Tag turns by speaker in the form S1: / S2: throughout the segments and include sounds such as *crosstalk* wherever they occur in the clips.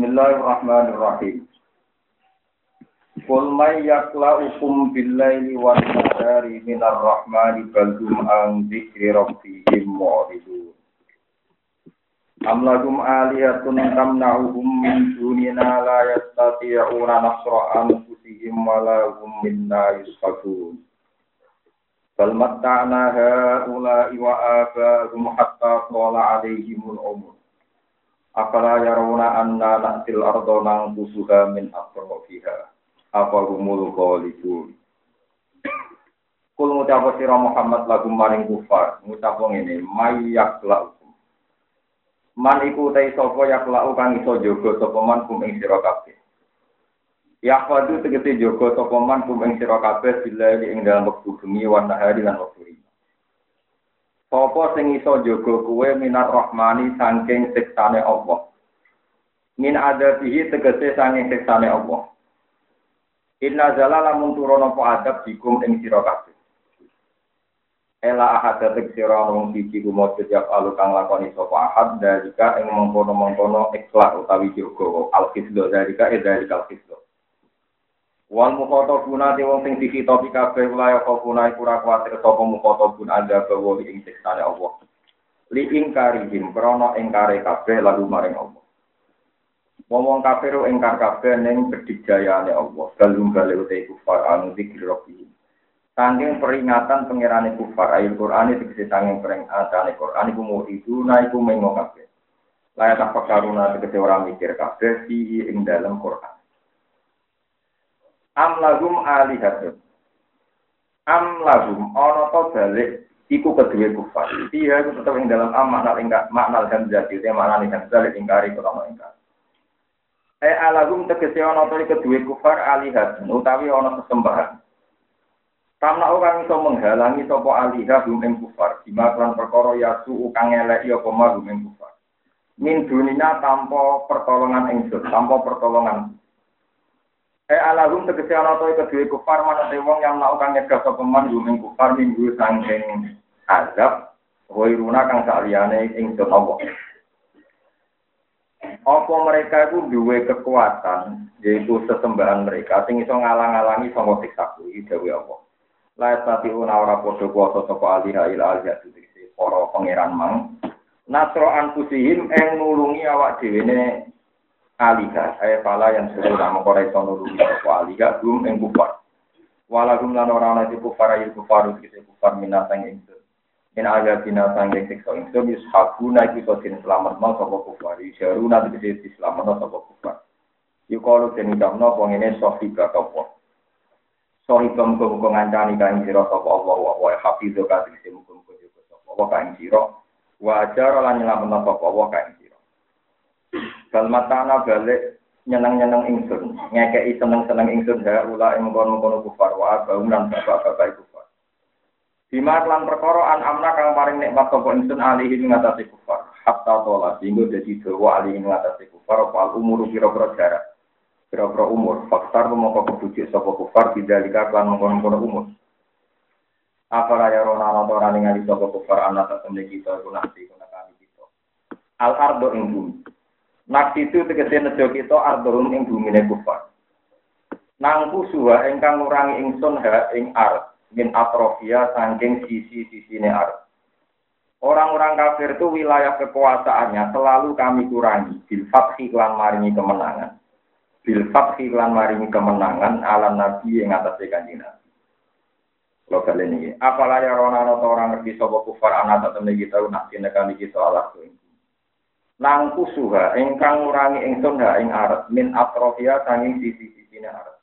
S1: Bismillahirrahmanirrahim. Qul may yakla'ukum bil-laili wan nahari minar rahmani bal hum an dzikri rabbihim mu'ridun. Am lahum alihatun tamna'uhum min dunina la yastati'una nasra anfusihim wa la hum minna yusfakun. Bal matta'na ha'ula'i wa aba'ahum hatta tala 'alaihimul umur. Afala yarawna anna na'til arda nangkusuha min atrofiha. Apa humul khalidun. Kul ngucap sira Muhammad lagu maring kufar, ngucap ngene, mayak laukum. Man iku te sapa yak lau kang iso jaga man kum ing sira kabeh. Ya fadu tegese jaga sapa man kum ing sira kabeh bila ing dalam wektu bengi wan nahari lan wektu Sopo sing iso jaga kuwe minar rahmani saking siksane Allah. Min adabihi tegese saking siksane Allah. Inna zalala mun turono po adab dikum ing sira kabeh. Ela ahad datek sira siji kumojo tiap alu kang lakoni sapa ahad dalika ing mengkono-mengkono ikhlas utawi jaga al-kisdo dalika e dalika al-kisdo. Wal mukhatabuna te wong sing dikitopi kabeh wilayah kofuna iku ora kuwatir sapa mukhatabun ada bawa ing siksane Allah. Li ingkarihim krana ingkare kabeh lalu maring Allah. Wong kafir ingkar kabeh ning kedijayane Allah. Galung gale ute kufar anu dikir robi. Sangking peringatan pangerane kufar ayat Quran itu bisa sangking peringatan Quran iku mau itu naiku mengo kabeh. Layak tak karuna tegese orang mikir kabeh di ing dalam Quran. Am lahum alihatun. Am lahum ana to balik iku kedue kufar. Iya iku tetep ing dalam am makna ing makna hamzah itu makna hamzah ingkari krono ingkar Eh alagum tegese ana to kedue kufar alihatun utawi ana sesembahan. Tamna orang iso menghalangi sapa alihah hum ing kufar. Bima kan perkara yasu kang eleki apa ma hum kufar. Min dunina tanpa pertolongan ingsun tanpa pertolongan Eh alahum tegese ana to kedue kufar mana te wong yang melakukan nyegah sapa man gumeng kufar minggu sangking azab wairuna kang saliyane ing Allah. Apa mereka itu duwe kekuatan yaitu sesembahan mereka sing iso ngalang-alangi sanga siksa kuwi dewe Allah. La tati una ora padha kuwasa sapa aliha ila tegese para pangeran mang. Nasro anfusihim eng nulungi awak dhewe alika. Saya pala yang sudah nama korai sono dulu apa alika. Belum yang kufar. Lan orang nanti kufar ayu kufar kita kufar minasang ingsun in aga binatang yang sekso ingsun yushabuna iku sotin selamat mau sapa kufar. Yusharu nanti bisa selamat mau sapa kufar. Yukalu den ucapno wong ini sohiba kapo sohiba muga-muga ngancani kain sira sapa Allah wa wa hafizu ka sing muga-muga sapa Allah kain sira wa ajar lan nyelametno sapa Allah kain Balmatana balik nyeneng-nyeneng ingsun, ngekei seneng-seneng ingsun ha ula ing mengkono-mengkono kufar wa abaum lan bapak-bapak kufar. Bima lan perkara an amna kang paring nikmat sapa ingsun alihi ing ngatasi kufar. Hatta tola sehingga dadi dawa alihi ing ngatasi kufar apa umur pira-pira jarak. Pira-pira umur, faktar mongko kebujuk sapa kufar bidalika lan mengkono-mengkono umur. Apa raya rona ana ora ningali sapa kufar ana tetemne kita iku nanti kami kita. Al ardo ing bumi. Naksi itu tegese nejo kita ardohum ing bumine kufar. Nangku suha ingkang ngurangi ingsun ha ing ar min atrofia saking sisi-sisine ar. Orang-orang kafir itu wilayah kekuasaannya selalu kami kurangi bil fathi lan maringi kemenangan. Bil fathi lan maringi kemenangan ala nabi yang atas kanjeng nabi. Kalau kalian ini, apalah ya rona orang ngerti sobo kufar anak tetap kita nak kami kita Allah tuh nang kusuha ingkang ngurangi ingsun ha ing arat min atrofia sanging sisi-sisine arat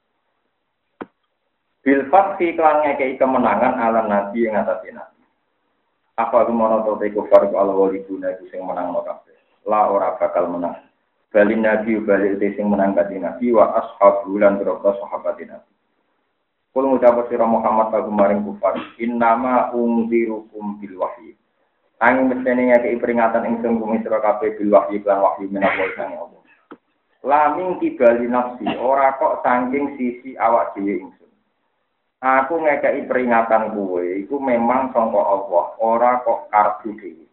S1: bil fathi klan ngekei kemenangan ala nabi ing atase nabi. Apa rumono to te kufar ku al waliduna iku sing menang no kabeh? La ora bakal menang. Bali nabi bali te sing menang kanjeng nabi wa ashabu lan berapa sahabat nabi. Kulo ngucap sira Muhammad maring kufar innama ungzirukum bil wahyi Angin mestene ngekei peringatan ingsun bumi sira kabeh bil wahyu lan wahyu menawa sang Allah. Laming kibali nafsi, ora kok saking sisi awak dhewe ingsun. Aku ngekei peringatan kuwe iku memang sangka Allah, ora kok karbu dhewe.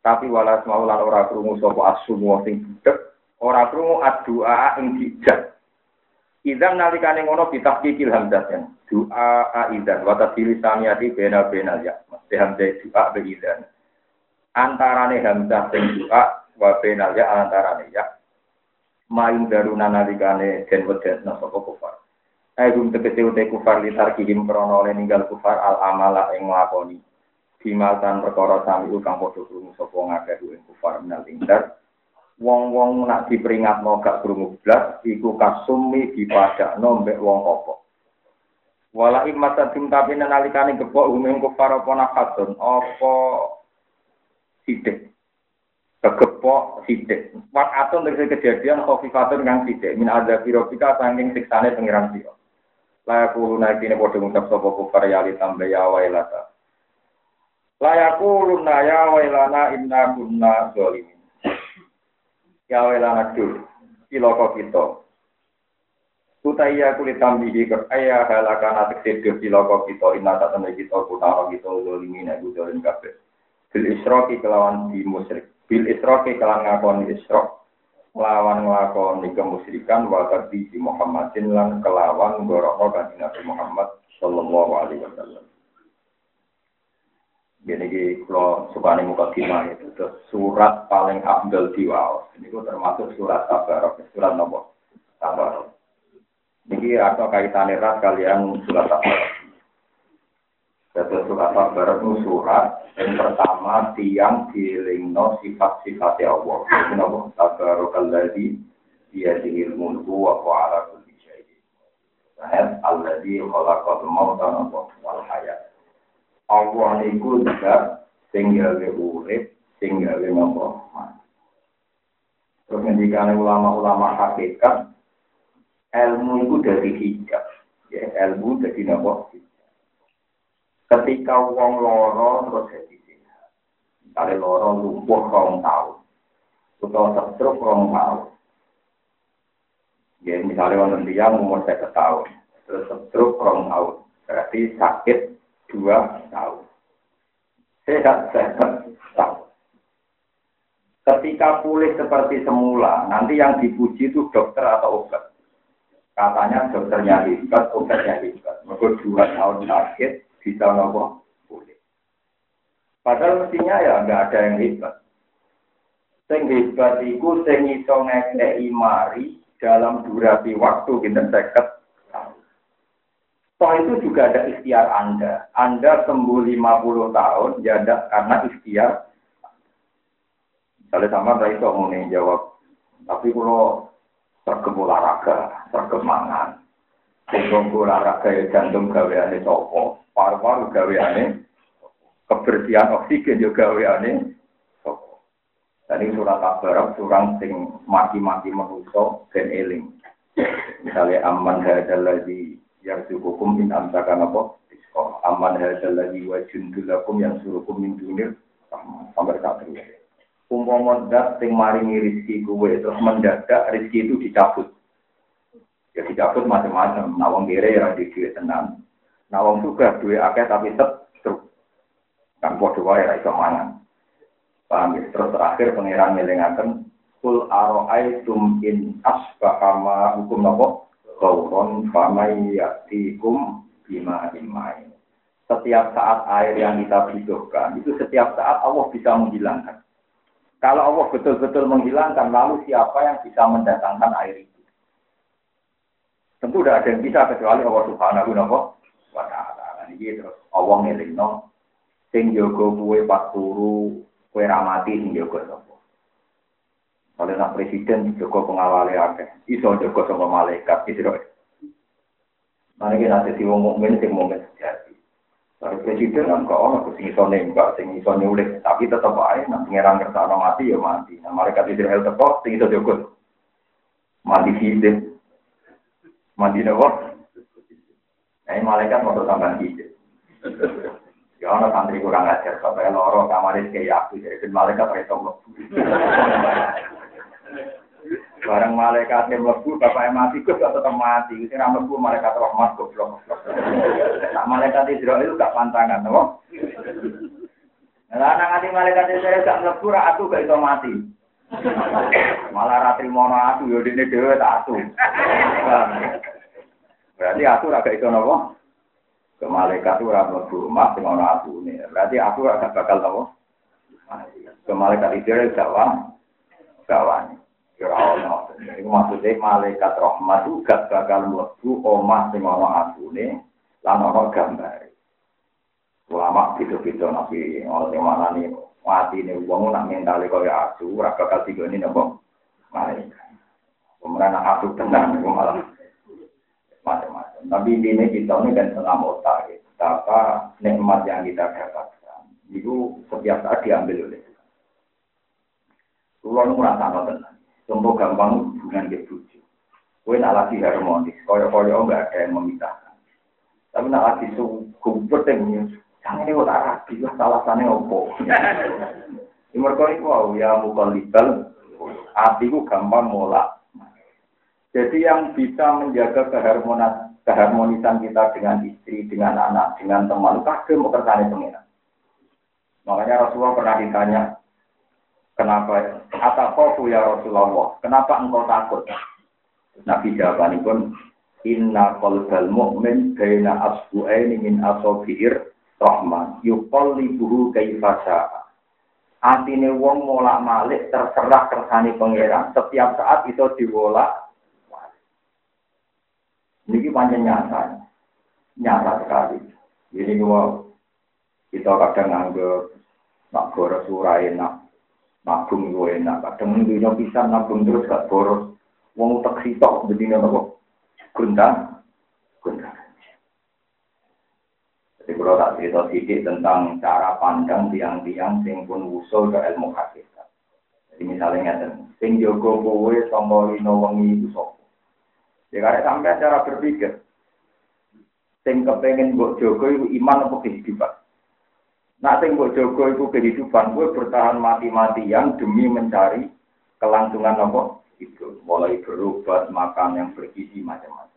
S1: Tapi walas mau lan ora krungu sapa asum sing budek Ora krungu addu'a ing dijak. Idzan nalikane ngono bitahqiqil hamzah Doa aidan wa tasili saniyati bena bena ya. Mesti hamzah doa be idzan. Antarane hamzah sing doa wa bena ya antarane ya. Main daruna nalikane den wedetna sapa kufar. Aigum tegese ute kufar litar kihim krono oleh ninggal kufar al amala ing nglakoni. Bimal tan perkara sami kang padha krungu sapa ngakeh ing kufar menal ingdar. Wong-wong nak diperingatno gak krungu blas iku kasumi dipadakno mbek wong apa. Wala imata tim tapi nalikane gepok umum kufar apa nafasun apa sidik. Kegepok sidik. Wakatun dari kejadian kofifatun kang sidik. Min ada birobika sangking siksane pengiran siro. Layaku naikine bodoh ngucap sopo kufar yali tambah ya wailata. Layaku luna ya wailana inna kunna zolimin. Ya wailana dul. Iloko kita. Kutaya kulit tambihi ke ayah halakana teksir iloko kita. Inna tak temen kita kutara kita zolimin. Aku zolim kabeh. Bil isroki kelawan di musyrik. Bil isroki kelawan ngakoni isrok. Kelawan nglakoni kemusyrikan wa di Muhammadin lan kelawan gorokno kanjeng Nabi Muhammad sallallahu alaihi wasallam. Gini ki kalau suka muka kima itu surat paling abdul diwaos. Ini termasuk surat tabarok, surat nopo tabarok. Ini atau kaitan erat kalian surat tabarok. Jadi surat itu surat yang pertama tiang dilingno sifat-sifat Allah. Ini nopo tabarok alladhi dia dihil mulku wa ala kulli syai'in. Ayat alladhi khalaqal mauta wal hayat. Allah niku zat sing gawe urip, sing gawe nopo Terus ngendikane ulama-ulama hakikat, ilmu itu dari hijab. Ya, ilmu dari nopo Ketika wong loro terus jadi sehat. Misalnya loro lumpuh rong tahun. Atau setruk rong tahun. Ya, misalnya wonten tiyang umur saya tahun. Terus setruk rong tahun. Berarti sakit dua tahun. Sehat sehat tahun. Ketika pulih seperti semula, nanti yang dipuji itu dokter atau obat. Katanya dokternya hebat, obatnya hebat. Mereka dua tahun sakit, bisa ngomong pulih. Padahal mestinya ya nggak ada yang hebat. Sing hebat itu sing iso ngekei mari dalam durasi waktu kita seket Toh itu juga ada ikhtiar Anda. Anda sembuh 50 tahun, ya ada karena ikhtiar. Misalnya sama saya itu mau jawab. Tapi kalau sergem olahraga, sergem mangan. Sergem olahraga ya jantung gaweane sopo. Paru-paru gaweane. Kebersihan oksigen juga gaweane sopo. Tadi surat kabar, surang sing maki-maki menuso dan eling. Misalnya aman hadal lagi yang hukum in amsaka apa aman hadal lagi wa jundulakum yang surukum min dunir sampai satu umpama dat sing maringi rizki kuwe terus mendadak rizki itu dicabut ya dicabut macam-macam nawang kere yang di duit tenang nawang juga duit akeh tapi tetap truk kan wae ra iso mangan paham ya terus terakhir pangeran ngelingaken kul aro'aitum in asbahama hukum nopo Kauron famai yaktikum bima imai. Setiap saat air yang kita butuhkan, itu setiap saat Allah bisa menghilangkan. Kalau Allah betul-betul menghilangkan, lalu siapa yang bisa mendatangkan air itu? Tentu tidak ada yang bisa kecuali Allah Subhanahu wa taala. Ini terus Allah ngelingno sing jaga kue pas turu kue ramati sing jaga sapa. Oleh nak presiden Joko pengawali akeh, iso Joko sama malaikat gitu. Mana kita nanti wong mukmin sing mukmin sejati. Kalau presiden kan kok orang sing iso nembak, sing iso nyulik, tapi tetap aja nak pangeran kersane mati ya mati. Nah malaikat Israel teko sing iso Joko mati hidup. Mati nopo? Nah, malaikat mau tambah hidup. Ya ana santri kurang ajar, sampai loro kamar kayak aku jadi malaikat pakai tombol. Barang malaikat yang mlebu bapak mati kok tetap mati. Sing ra mlebu malaikat rahmat goblok. Nah malaikat Israel gak pantangan, apa? Lah nang ati malaikat Israel gak mlebu ra aku gak iso mati. Malah ratri mono aku yo dene dhewe tak atu. Berarti aku ora gak iso napa? Ke malaikat ora mlebu rumah sing ana atune. Berarti aku ora bakal napa? Ke malaikat itu ora gawan. Gawan. Ya ono. Iku maksudnya malaikat rahmat juga bakal mlebu omah sing ana atune lan ana gambar. Ulama gitu-gitu nabi oleh mana nih mati nih uang nak mentali kaya asu, raka bakal tiga ini nopo malaikat. Kemudian nak asu tenang, itu malah macam-macam. Tapi ini kita ini kan setengah otak, betapa nikmat yang kita dapatkan itu setiap saat diambil oleh Tuhan. Kulo nu merasa tenang. Contoh gampang hubungan ke bujuk. Kue nak lagi harmonis, koyo-koyo enggak ada yang memisahkan. Tapi nak lagi suku penting Yang ini kok rapi lah, alasannya opo. Di *laughs* mereka itu wow, ya mukul libel, hatiku gampang molak. Jadi yang bisa menjaga keharmonisan, keharmonisan kita dengan istri, dengan anak, dengan teman, kagak mau kersane pengiran. Makanya Rasulullah pernah ditanya, kenapa? Atakofu ya Rasulullah, kenapa engkau takut? Nabi jawabannya pun, Inna qalbal mu'min baina asbu'aini min asofi'ir Rahman yuqallibuhu kaifa syaa. Atine wong molak malik terserah kersane pangeran. Setiap saat itu diwolak. Niki panjang nyata. Nyata sekali. Jadi gua kita kadang nganggep nak boros ora enak. Nabung gue enak. Kadang dunia bisa nabung terus gak boros. Wong tak sitok bedine apa? Gundang. Gundang. Jadi tak cerita sedikit tentang cara pandang tiang-tiang sing pun usul ke ilmu hakikat. Jadi misalnya ngeten, sing jogo kowe sangka lino wengi iku sapa? Ya karek sampai cara berpikir. Sing kepengen mbok jogo iku iman apa kehidupan? Nah, sing mbok jogo iku kehidupan, kowe bertahan mati-matian demi mencari kelangsungan apa? Itu mulai berobat, makan yang bergizi macam-macam.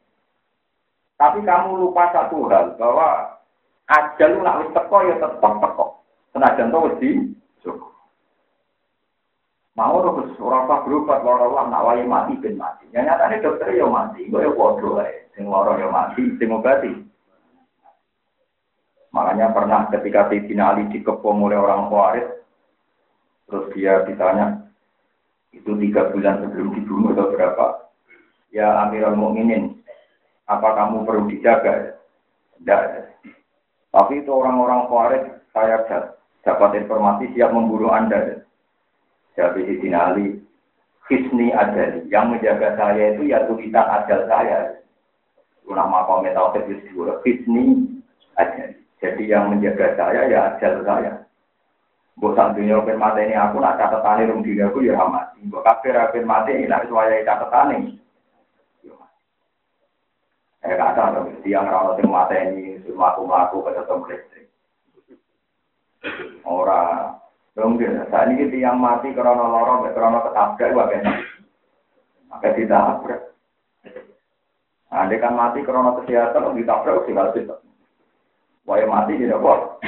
S1: Tapi kamu lupa satu hal bahwa Ajal nak wis teko ya tetep teko. Senajan to wis di. Mau terus ora usah berobat lara lah nak wae mati ben mati. Ya nyatane dokter ya mati, kok ya padha wae. Sing lara ya mati, sing obati. Makanya pernah ketika Sayyidina Ali dikepung oleh orang Khawarij, terus dia ditanya, itu tiga bulan sebelum dibunuh atau berapa? Ya Amirul Mukminin, apa kamu perlu dijaga? Tidak. Tapi itu orang-orang Khawarij saya dapat informasi siap memburu Anda. Jadi di Ali, Hisni Adali, yang menjaga saya itu ya tulisan ajal saya. Nama komen tauhid itu Hisni Adali. Jadi yang menjaga saya ya ajal saya. Sak dunia open mati ini aku nak catetane rum diri aku ya mati. Mbok kafir open mati ini nak suwaya catetane. Eh kata dong, tiang rawat yang mata ini melaku melaku ketemu listrik. Orang dong dia, saat ini tiang mati karena lorong, karena ketabrak, bagaimana? Maka ditabrak. Nah, dia kan mati karena kesehatan, ditabrak, tinggal situ. Wah, mati tidak kok.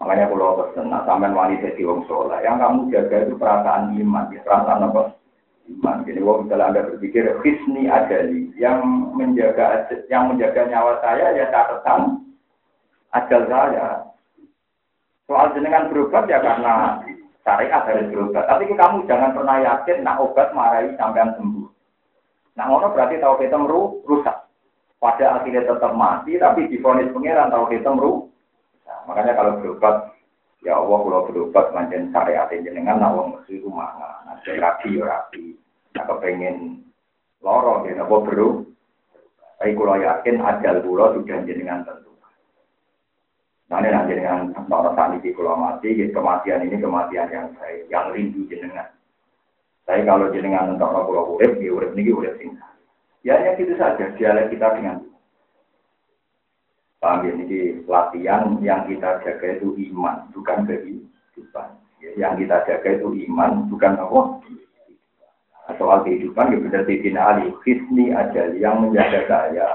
S1: Makanya kalau pesen, nah sampean wali jadi wong soleh, yang kamu jaga itu perasaan iman, ya, perasaan apa? Iman. Jadi wong misalnya anda berpikir hisni adali yang menjaga yang menjaga nyawa saya ya catatan ajal saya. Soal jenengan berobat ya karena syariat harus berobat. Tapi kamu jangan pernah yakin nak obat marahi sampai sembuh. Nah ngono berarti tahu kita meru rusak. Pada akhirnya tetap mati tapi difonis pangeran tahu kita meru. Nah, makanya kalau berobat ya Allah kalau berobat manjen syariat jenengan nak wong mesti rumah nah rapi ya rapi Nah, kepengen loro ya apa bro. Tapi kalau yakin ajal kula sudah jenengan tentu. Nah, ini nanti dengan orang tani di pulau mati, kematian ini kematian yang saya, yang rindu jenengan. Saya kalau jenengan untuk orang pulau urip, ya urip ini urip. Ya hanya gitu saja, dialek kita dengan Paham ya, ini latihan yang kita jaga itu iman, bukan kehidupan. Yang kita jaga itu iman, bukan apa? soal kehidupan ya benar Sayyidina Ali Hisni ajal yang menjaga saya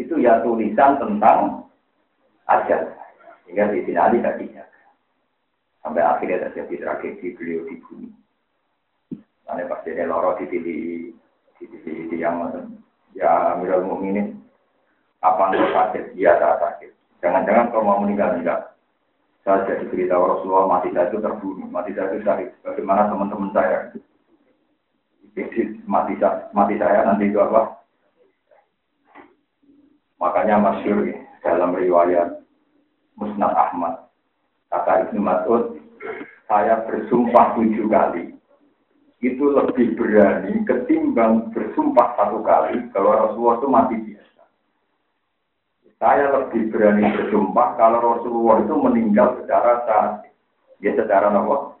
S1: itu ya tulisan tentang ajal sehingga Sayyidina Ali tadi dijaga Sampai akhirnya terjadi tragedi beliau dibunuh. Karena pasti ada loro dipilih, dipilih di yang ya Amirul Mukminin apa nggak sakit? Iya tak sakit. Jangan-jangan kalau mau meninggal enggak. Saya jadi berita Rasulullah mati saya itu terbunuh, mati saya itu syahid. Bagaimana teman-teman saya? Jadi mati saya, mati saya nanti itu apa? Makanya masyur dalam riwayat Musnad Ahmad. Kata Ibnu Mas'ud, saya bersumpah tujuh kali. Itu lebih berani ketimbang bersumpah satu kali kalau Rasulullah itu mati biasa. Saya lebih berani bersumpah kalau Rasulullah itu meninggal secara sah. Ya secara nopo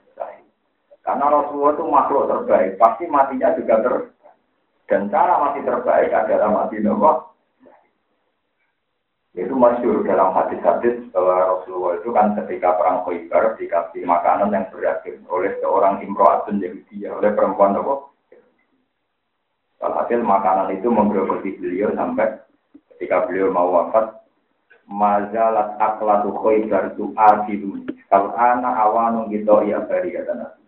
S1: Karena Rasulullah itu makhluk terbaik, pasti matinya juga terbaik. Dan cara mati terbaik adalah mati nopo itu masyur dalam hadis-hadis bahwa Rasulullah itu kan ketika perang Khaybar dikasih makanan yang beragam oleh seorang imro'atun Yahudi, oleh perempuan apa? Hasil makanan itu memberkati beliau sampai ketika beliau mau wafat, mazalat aklatu Khaybar itu adilu. Kalau anak awanu gitu ya dari kata Nabi.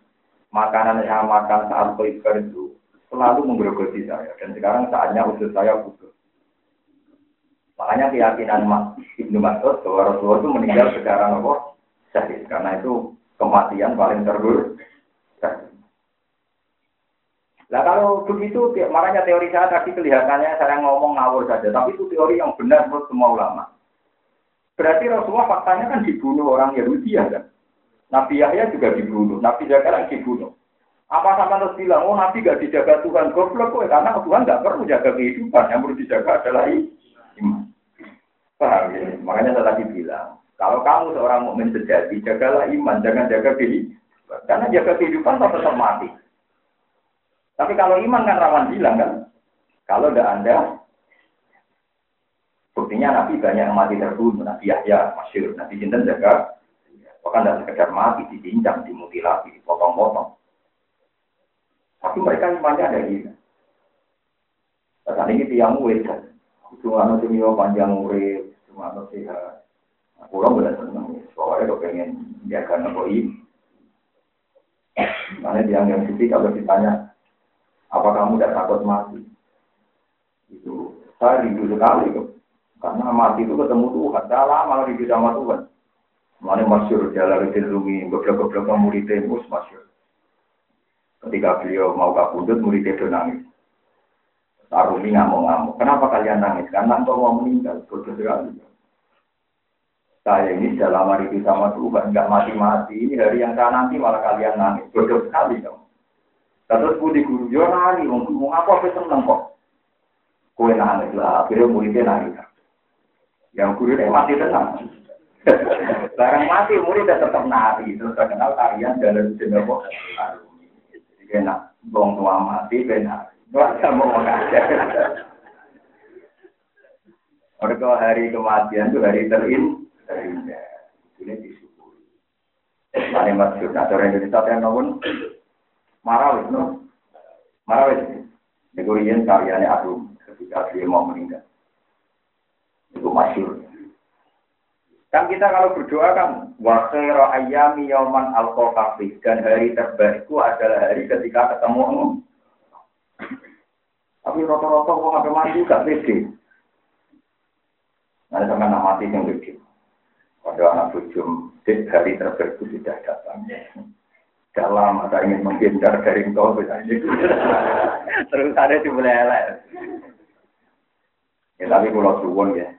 S1: Makanan yang makan saat Khaybar itu selalu memberkati saya. Dan sekarang saatnya usus saya putus. Makanya keyakinan Mas Ibnu Mas'ud bahwa Rasulullah itu meninggal secara nopo syahid karena itu kematian paling terburuk. Nah kalau begitu, makanya teori saya tadi kelihatannya saya ngomong ngawur saja, tapi itu teori yang benar menurut semua ulama. Berarti Rasulullah faktanya kan dibunuh orang Yahudi ya kan? Nabi Yahya juga dibunuh, Nabi Zakaria dibunuh. Apa sama terus bilang, oh Nabi gak dijaga Tuhan, goblok kok, karena Tuhan gak perlu jaga kehidupan, yang perlu dijaga adalah iman. Paham ya? Makanya saya tadi bilang, kalau kamu seorang mukmin sejati, jagalah iman, jangan jaga kehidupan. Karena jaga kehidupan tetap mati. Tapi kalau iman kan rawan hilang kan? Kalau tidak Anda, buktinya Nabi banyak yang mati terbunuh. Nabi Yahya, Masyur, Nabi Jinten jaga. Bahkan tidak sekedar mati, dicincang, dimutilasi, dipotong-potong. Tapi mereka imannya ada gitu. Saat ini tiang wedan. Cuma nanti panjang urip, cuma sehat. Aku orang benar senang, soalnya kalau pengen jaga nopo ini. Karena dia yang sisi kalau ditanya, apa kamu tidak takut mati? Itu saya rindu sekali kok. Karena mati itu ketemu Tuhan. Dah lama rindu sama Tuhan. Mana masyur Jalaluddin Rumi, beberapa-beberapa muridnya mus masyur. Ketika beliau mau kabundut, muridnya itu nangis. Arumi ngamuk-ngamuk. Kenapa kalian nangis? Karena engkau mau meninggal. Bodoh sekali. Saya ini dalam hari sama Tuhan, nggak mati-mati. Ini hari yang nanti malah kalian nangis. Bodoh sekali dong. Terus budi guru, yo nangis. Mau apa apa seneng kok. Kue nangis lah. Akhirnya muridnya nangis. Yang guru ini mati tenang. Barang mati muridnya tetap nari. Terus terkenal tarian dalam jenis kok. Jadi enak. Bong tua mati, benar. Wajah mau mengajar. Mereka hari kematian itu hari terin, terindah. Ini disyukuri. Ini maksud, nah cara Indonesia yang marawis, no? Marawis. Negorian karyanya aku ketika dia mau meninggal. Itu masyur. Kan kita kalau berdoa kan wa khairu ayyami yauman al dan hari terbaikku adalah hari ketika ketemu tapi rata-rata kok sampai mati gak pede. Nah, sama anak mati yang pede. Pada anak bujum, hari terbaik itu sudah datang. Dalam ada ingin menghindar dari engkau, terus ada di belelek. Ya tapi kalau suwon ya,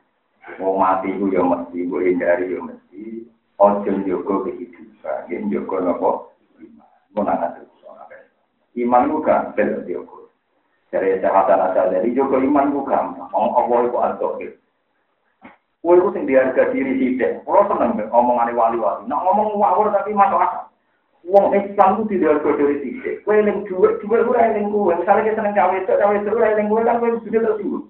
S1: mau mati itu ya mesti, mau hindari ya mesti. Ojo jogo kehidupan, ya jogo nopo. Mau nangat Iman itu kan, bel jogo. Dari Hasan Asyadari, juga iman ku gampang. Ngomong Allah itu al-Zohir. Kue itu sing diharga diri sidik. Kalau seneng ngomongan wali-wali. Nah ngomong wawur tapi masuk akal. Wong Islam itu tidak harga diri sidik. Kue yang duit, duit gue yang kue. Misalnya kita seneng cawe itu, cawe itu yang kue kan kue sudah tersinggung.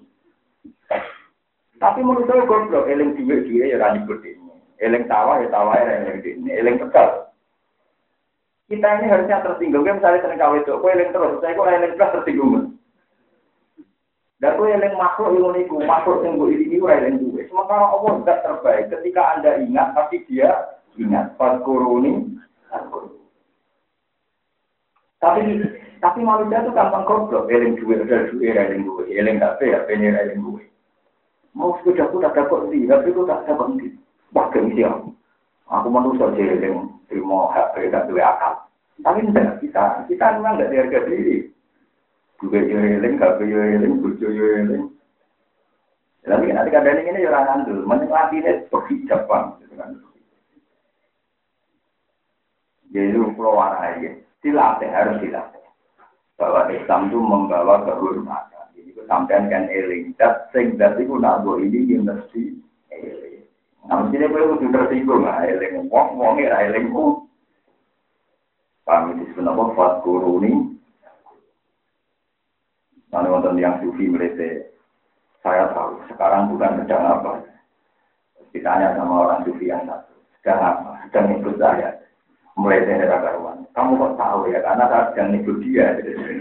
S1: Tapi menurut saya goblok, eling duit duit ya rani gede. Eling tawa ya tawa ya eling gede. Eling tegal. Kita ini harusnya tersinggung. Misalnya seneng cawe itu, kue eling terus. Saya kok eling terus tersinggung. Dan kowe yang makhluk yang niku, makhluk yang gue ini ora yang duwe. Sementara Allah tidak terbaik. Ketika Anda ingat, tapi dia ingat. Pas kuruni, Tapi tapi manusia itu gampang goblok, eling duit ada duit, eling duit, eling HP, HP ini eling duit. Mau sepeda aku tak dapat di, tapi aku tak dapat di. Wah gengsi aku. Aku manusia eling, terima HP tak duit akal. Tapi enggak, kita kita memang enggak diharga diri. Duit yo eling, HP yo eling, bojo yo eling. Tapi nanti kadang ini ya orang ngandel, menikmati ini berhijab bang. Jadi pulau warai, dilatih harus dilatih bahwa Islam itu membawa kehormatan. Jadi sampean kan eling, dat sing dat itu nak ini yang mesti eling. Nah, mestinya kowe kudu tersinggung lah eling wong wong ora eling ku. Paham itu sebenarnya fat guru ini. Mana wonten yang sufi mereka, saya tahu sekarang bukan sedang apa. Ditanya sama orang sufi yang satu, sedang apa? Sedang ikut saya mulai dari karuan. Kamu kok tahu ya? Karena saya sedang ikut dia.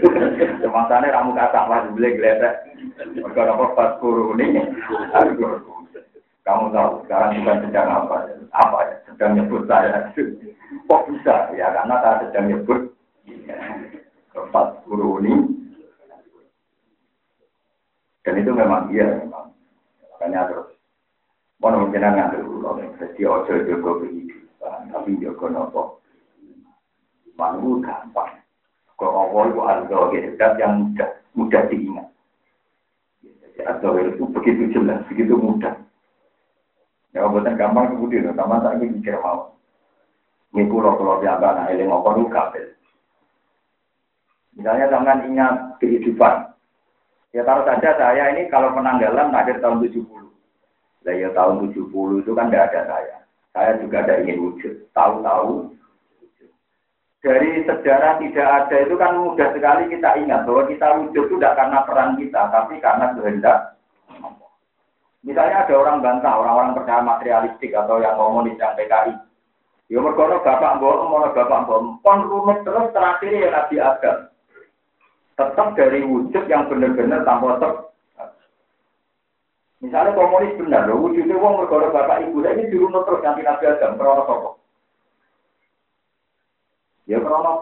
S1: *laughs* Semasanya kamu kata lah, boleh geletek. Mereka dapat pas guru ini. Kamu tahu sekarang bukan sedang apa? Apa ya? Sedang nyebut saya. Kok bisa? Ya karena saya sedang nyebut pas guru ini. Dan itu memang dia memang. Makanya terus. Mau mungkin nggak dulu, jadi ojo jogo kehidupan, tapi jogo nopo Manggu gampang. Kok Allah itu al-zahir, yang mudah, mudah diingat. Jadi al itu begitu jelas, begitu mudah. Ya, buatan gampang kemudian, sama tak ingin mikir mau. Ini pulau pulau biasa, nah ini ngokor itu kabel. Misalnya jangan ingat kehidupan. Ya taruh saja saya ini kalau penanggalan akhir tahun 70. Nah ya tahun 70 itu kan tidak ada saya. Saya juga ada ingin wujud. Tahu-tahu dari sejarah tidak ada itu kan mudah sekali kita ingat bahwa kita wujud itu tidak karena peran kita, tapi karena kehendak. Misalnya ada orang bantah, orang-orang percaya materialistik atau yang komunis yang PKI. Ya mergono bapak mbok, mau bapak mbok, pon rumit terus terakhir ya Nabi Adam. Tetap dari wujud yang benar-benar tanpa ter. Misalnya komunis benar, wujudnya wong mergono bapak ibu, ini dirunut terus nanti Nabi Adam, perono sopok. Ya karena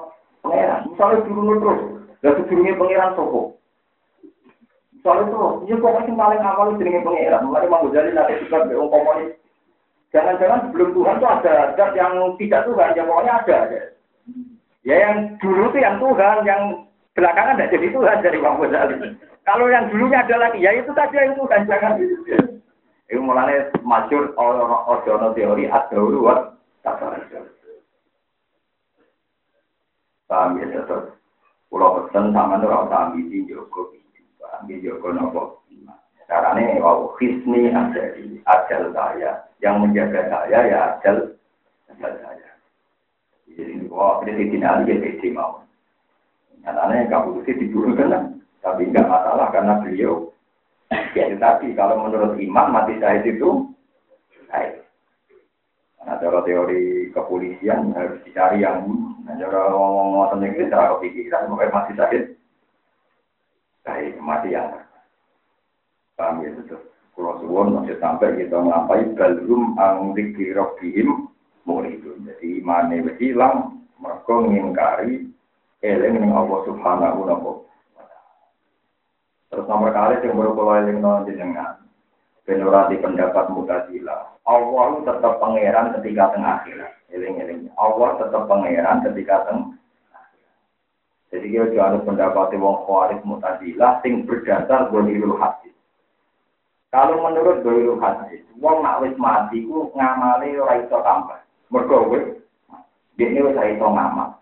S1: pangeran. Misalnya turun terus, dan sebelumnya pangeran sopo. Misalnya terus, ya pokoknya yang paling awal jenenge pangeran. Mulai mau jadi nanti juga beong komunis. Jangan-jangan sebelum Tuhan itu ada zat yang tidak Tuhan, ya pokoknya ada. Ya yang dulu itu yang Tuhan, yang belakangan tidak jadi Tuhan dari Bang Ghazali. Kalau yang dulunya ada lagi, ya itu saja yang Tuhan, jangan itu. Itu mulanya masyur orang-orang teori ad-dauruat tak Paham ya tetap. Pulau pesen sama itu rasa ambisi joko ambisi joko nopo. Caranya wow hisni ajali ajal saya yang menjaga saya ya ajal ajal saya. Jadi wah ini tidak ada yang mau. Nyatanya kamu itu dibunuhkan tapi nggak masalah karena beliau ya tadi kalau menurut iman mati syahid itu baik. Nah, cara teori kepolisian harus dicari yang Nah, cara ngomong ngomong ini cara kepikiran, mungkin masih sakit. Baik, mati yang paham ya betul. Kalau suwon masih sampai kita melampai balrum ang dikirokihim itu. Jadi mana hilang, mereka ngingkari eling ning Allah Subhanahu wa taala. Terus nomor kali yang baru kalau eling non jenengan. Penurati pendapat mutazila. Allah tetap pangeran ketika tengah akhirat. Eling-eling. Allah tetap pangeran ketika teng. Jadi kita juga harus pendapat wong khawarij mutazilah sing berdasar gohirul hadis. Kalau menurut gohirul hadis, wong nak wis mati ku ngamali ora iso tambah. Mergo wis dene wis iso ngamal.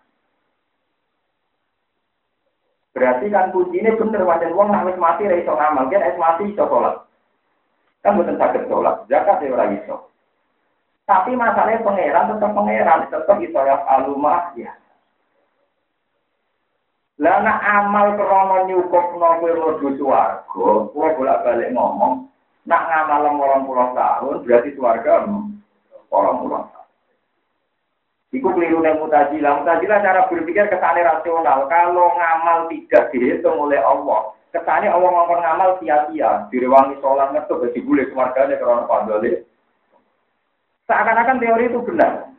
S1: Berarti kan ini bener wajan wong nak wis mati ora iso ngamal, kan es mati iso sholat. Kan betul sakit sholat, zakat ya ora iso. Tapi masalahnya pangeran tetap pangeran, tetap itu ya alumah ya. Lah nak amal krono nyukup nopo mlebu swarga, kula bolak-balik ngomong, nak ngamal orang pulau tahun berarti swarga orang pulau. Iku keliru nih mutajilah. Mutajilah cara berpikir kesannya rasional. Kalau ngamal tidak dihitung oleh Allah, kesannya Allah ngomong ngamal sia-sia. Direwangi sholat ngetuk, jadi boleh keluarganya karena pandole. Seakan-akan teori itu benar.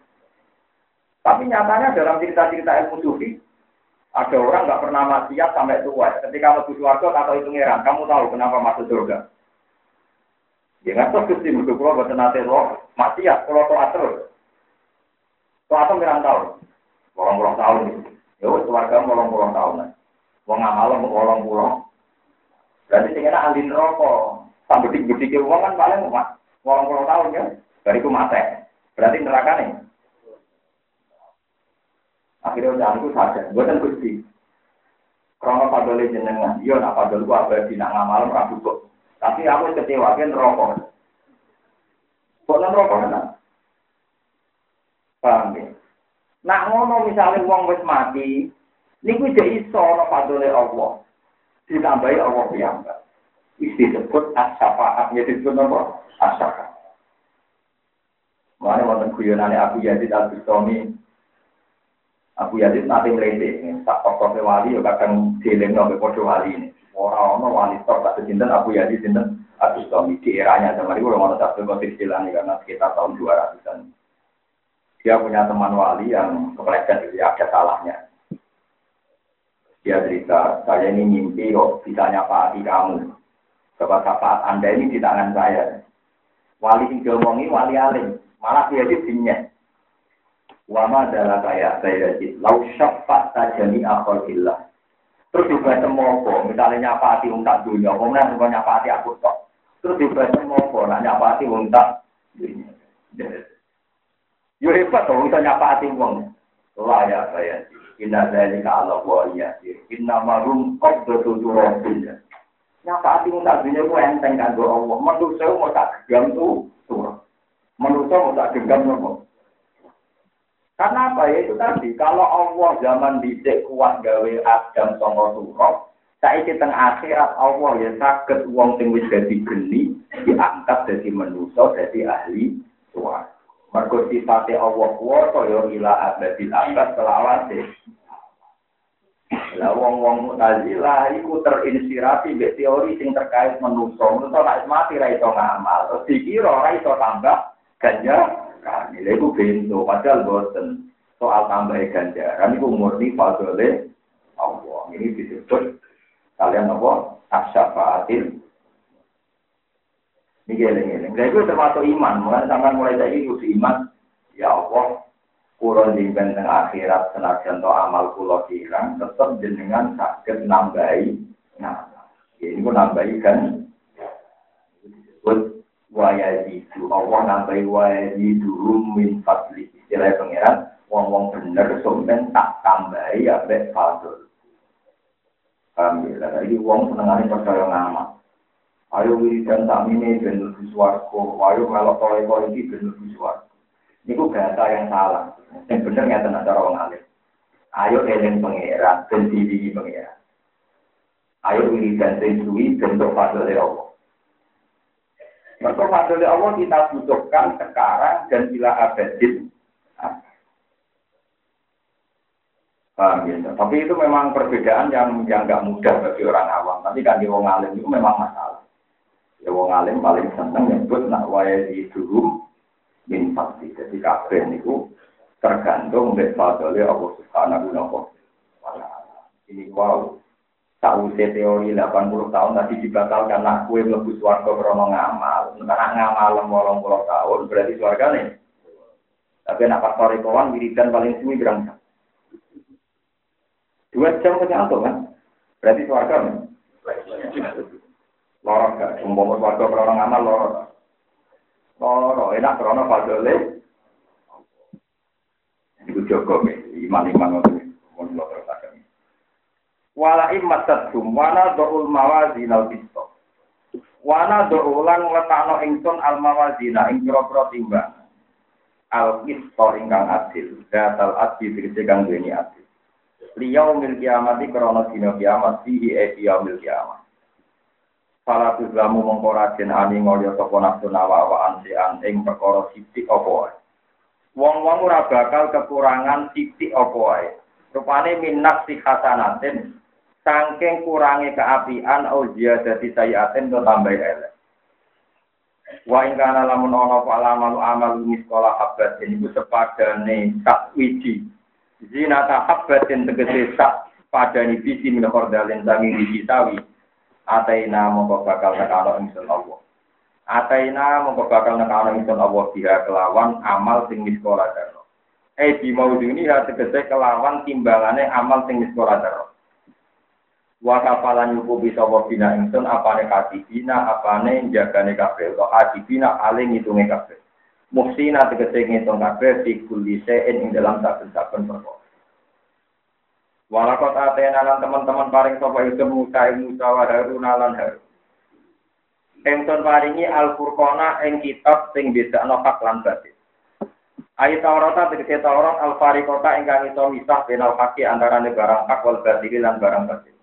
S1: Tapi nyatanya dalam cerita-cerita ilmu sufi, ada orang nggak pernah maksiat sampai tua. Ketika lebih warga atau itu ngeran, kamu tahu kenapa masuk surga? Ya nggak tahu sih, mereka kalau buat nanti lo maksiat, kalau toat terus. Toat tuh ngerang tahun, bolong-bolong tahun. Ya wes warga bolong-bolong tahun. Wong ngamal mau bolong-bolong. Berarti sing enak ahli rokok. Sampai bedik-bedik uang kan paling bolong-bolong tahun ya. Dari itu mati. Berarti neraka nih. Akhirnya udah aku sadar, gue kan gusti. Krono padole jenengan, iya nak padol gua abadi nak ngamal rabu kok. Tapi aku kecewa kan rokok. Kok rokok kan? Paham ya? Nak ngono misalnya wong wis mati, niku jek iso ana padole Allah. Ditambahi Allah piyambak. Disebut as-syafaat, ya disebut apa? As-syafaat. Mana wonten guyonane Abu Yazid Al-Bustami Abu Yazid nanti melete, tak tokoh wali, ya kadang dieling sampai podo wali ini. Orang orang wali top kata sinten Abu Yazid sinten Abu Stomi di eranya zaman itu orang orang tak kotir istilahnya karena sekitar tahun 200-an. Dia punya teman wali yang kepleset itu ada salahnya. Dia cerita, saya ini mimpi kok bisa nyapati kamu. Sebab syafaat Anda ini di tangan saya. Wali yang diomongi wali alim, malah dia di Wama adalah kayak saya jadi lau syafaat saja nih akhillah. Terus juga semoga, misalnya nyapati tak dunia, kemudian juga nyapati aku tok. Terus juga semoga, nak nyapati tak dunia. Yo hebat tuh, bisa nyapati wong. Lah ya saya, inna dari Allah wa iya, inna marum kok betul turun Nyapati tak dunia itu enteng kan Allah. Menurut saya mau tak genggam tuh turun. Menurut saya mau tak genggam nopo. Karena apa ya itu tadi, kalau Allah zaman dicek kuat gawe Adam songo surok, saiki teng akhirat Allah ya sakit uang sing wis dadi geni diangkat jadi manusia jadi ahli tua. Mergo sifate Allah kuwasa ya ila abadil abad selawase. Lah wong-wong Mu'tazilah iku terinspirasi mbek teori sing terkait manusia. Manusia nek mati ra iso ngamal, terus dikira ra iso tambah ganjar kami. Lha iku bento padahal boten soal tambah ganjaran iku murni fadole Allah. Ini disebut kalian apa? Asyafaatil ini geleng-geleng. Nah itu termasuk iman. Mulai sampai mulai dari itu iman. Ya Allah, kurang jingkan dengan akhirat senajan to amal kulo kirang tetap jenengan sakit nambahi. Nah, ini pun nambahi kan. Disebut wayazidu Allah nambahi wayazidu min fadli istilah pangeran wong-wong bener somben tak tambahi ambek fadl paham ya iki wong senengane percaya ngamal ayo wiridan sakmene ben mlebu swarga ayo melok kowe iki ben mlebu swarga niku bahasa yang salah yang bener ngeten cara wong alim ayo eling pangeran ben diwiji pangeran ayo wiridan sing suwi bentuk fadl Allah Mereka fadli Allah kita butuhkan sekarang dan bila abadin. Paham ya? Tapi itu memang perbedaan yang yang nggak mudah bagi orang awam. Tapi kan di wong alim itu memang masalah. Ya wong alim paling seneng nyebut nak di dulu min fakti. Jadi kabeh itu tergantung dari fadli Allah Subhanahu wa taala. Ini wow tahu teori 80 tahun tadi dibatalkan nak kue mlebu swarga krana ngamal. Nek ngamal 80 tahun berarti nih. Tapi nak pas sore kawan wiridan paling suwi berang Dua jam atau kan? Berarti swarga nih. Lorok gak? Umpama swarga krana ngamal lorok. Lorok enak krana fadole. Iku Joko iman-iman ngoten. Mun terus wala immatatkum wana do'ul mawazin al bisto wana do'ulan letakno ingsun al mawazina ing pira-pira timbang al bisto ingkang adil datal adil tegese kang duweni adil liyau mil kiamat krana dina kiamat fihi e kiamat Fala tuzlamu mengkorajen ani ngolyo sapa nafsu nawa an ing perkara sithik apa wae. Wong-wong ora bakal kekurangan sithik apa wae. Rupane minat si hasanatin Sangking kurangi keapian au jadi sayatin do tambah elek. Wa ing kana lamun ana apa alamal amal sekolah habatin iku sepadane sak wiji. Zina ta habatin tegese sak padani biji min khordalin sangi biji sawi. Ataina mongko bakal nekano ingsun Allah. Ataina mongko bakal nekano ingsun Allah biha kelawan amal sing sekolah daro. Eh di mauduni ha tegese kelawan timbangane amal sing sekolah daro. wa kafalan nyukupi sapa bina ingsun apane katibina apane jagane kabeh utawa adibina ale ngitunge kabeh muhsina tegese ngitung kabeh di kulli ing dalam saben-saben perkara Walakot atena lan teman-teman paring sapa itu Musa Musa wa Harun lan Harun. Engson paringi Al-Furqana ing kitab sing bedakno hak lan batil Ayat Taurat tegese Taurat Al-Fariqota ingkang iso misah benal haki antarane barang hak wal batil lan barang batil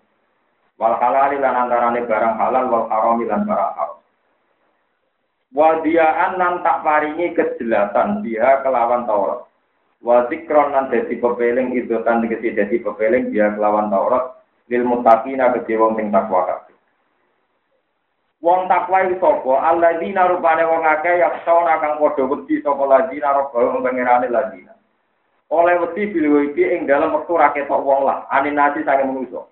S1: wal halal lan antarane barang halal wal haram lan barang haram. Wadiaan nan tak paringi kejelasan dia kelawan Taurat. Wa zikron nan dadi pepeling idotan tegese dadi pepeling dia kelawan Taurat lil muttaqina kedhe wong sing takwa kabeh. Wong takwa iki sapa? Alladzina rupane wong akeh yaksona kang padha wedi sapa ladina robbahum pangerane ladina. Oleh wedi bilih iki ing dalam wektu ra ketok wong lah, aninasi sange manusa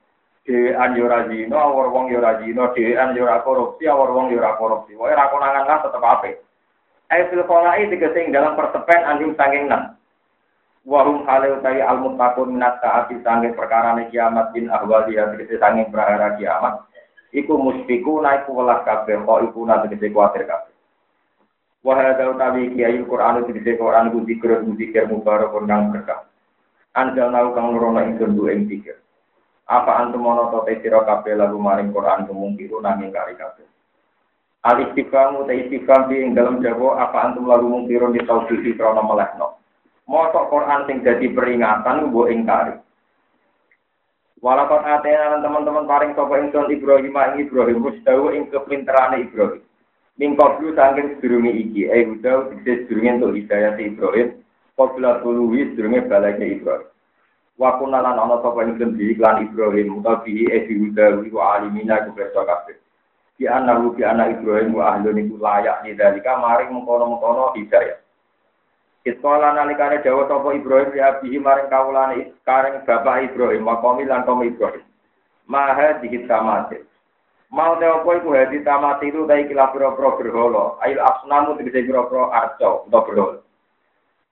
S1: dhewean yo ora zina, awor wong yo ora zina, dhewean yo ora korupsi, awor wong yo ora korupsi. Wae ra konangan lah tetep apik. Ai fil qolai tegese dalam pertepen anjing sanging nang. Wahum hale utawi al muttaqun minat taati sanging perkara kiamat bin ahwali ya tegese sanging perkara kiamat. Iku muspiku naik welas kabeh kok iku nate tegese kuatir kabeh. Wahai hadza utawi kiai Quran tegese Quran ku zikir zikir mubarakun kang berkah. Anjal nau kang nurono ing zikir. Apa antum mono to sira kabeh lagu maring Quran kemungkinan nanging kari kabeh. Al istifham te istifham ing dalam jawa apa antum lagu mungkiro di tauhid krana melehno. Mosok Quran sing dadi peringatan mbok ingkari. Walaupun atena teman-teman paring sapa ingsun Ibrahim ing Ibrahim musdawu ing kepinterane Ibrahim. Mingko dulu saking sedurunge iki, eh udah bisa sedurunge untuk hidayah Ibrahim, Qabla tuluhi sedurunge balainya Ibrahim. wa kunna lan ana sapa ingsun bi iklan Ibrahim utawi ebi udawi wa alimina kersa kabeh di anak di anak Ibrahim wa ahlun iku layak di dalika maring mengkono-mengkono hidayah Iskola nalikane Jawa sapa Ibrahim ya bihi maring kawulane kareng bapak Ibrahim wa lan kaum Ibrahim maha dikit tamate Mau te opo iku hadi tamati itu dai kila pira-pira berhala ail asnamu tegese pira-pira arca utawa berhala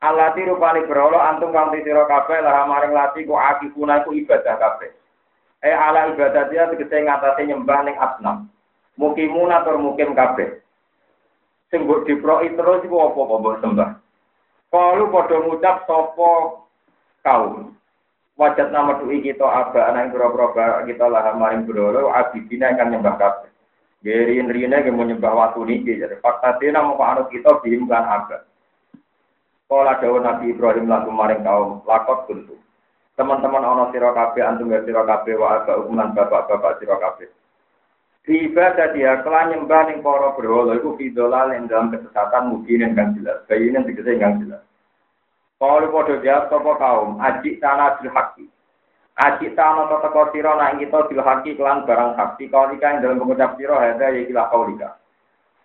S1: Alati rupani berolo antum kang sira kabeh lah maring lati ku akifuna iku ibadah kabeh. Eh ala ibadah dia tegese ngatasi nyembah ning asnam. Mukimuna tur mukim kabeh. Sing mbok diproi terus iku apa kok mbok sembah. Kalu padha ngucap sapa kaum. Wajat nama tuhi kita aba anak pura-pura kita lah maring berolo abidina kan nyembah kabeh. Gerin rine yang menyembah watu niki jadi fakta tina mau anut kita bihim abad. Kala dawa Nabi Ibrahim lagu maring kaum lakot kuntu. Teman-teman ana sira kabeh antum ya sira kabeh wa aga ukuman bapak-bapak sira kabeh. Di ibadah dia kelan nyembah ning para berhala iku fidolal ing dalam kesesatan mungkin yang jelas. Bayine tegese yang jelas. Kalau padha dia sapa kaum ajik tanah bil haqi. Ajik tanah tata kau sira nak kita bil haqi kelan barang hak. Kau ing dalam pengucap sira hada ya kila kaulika.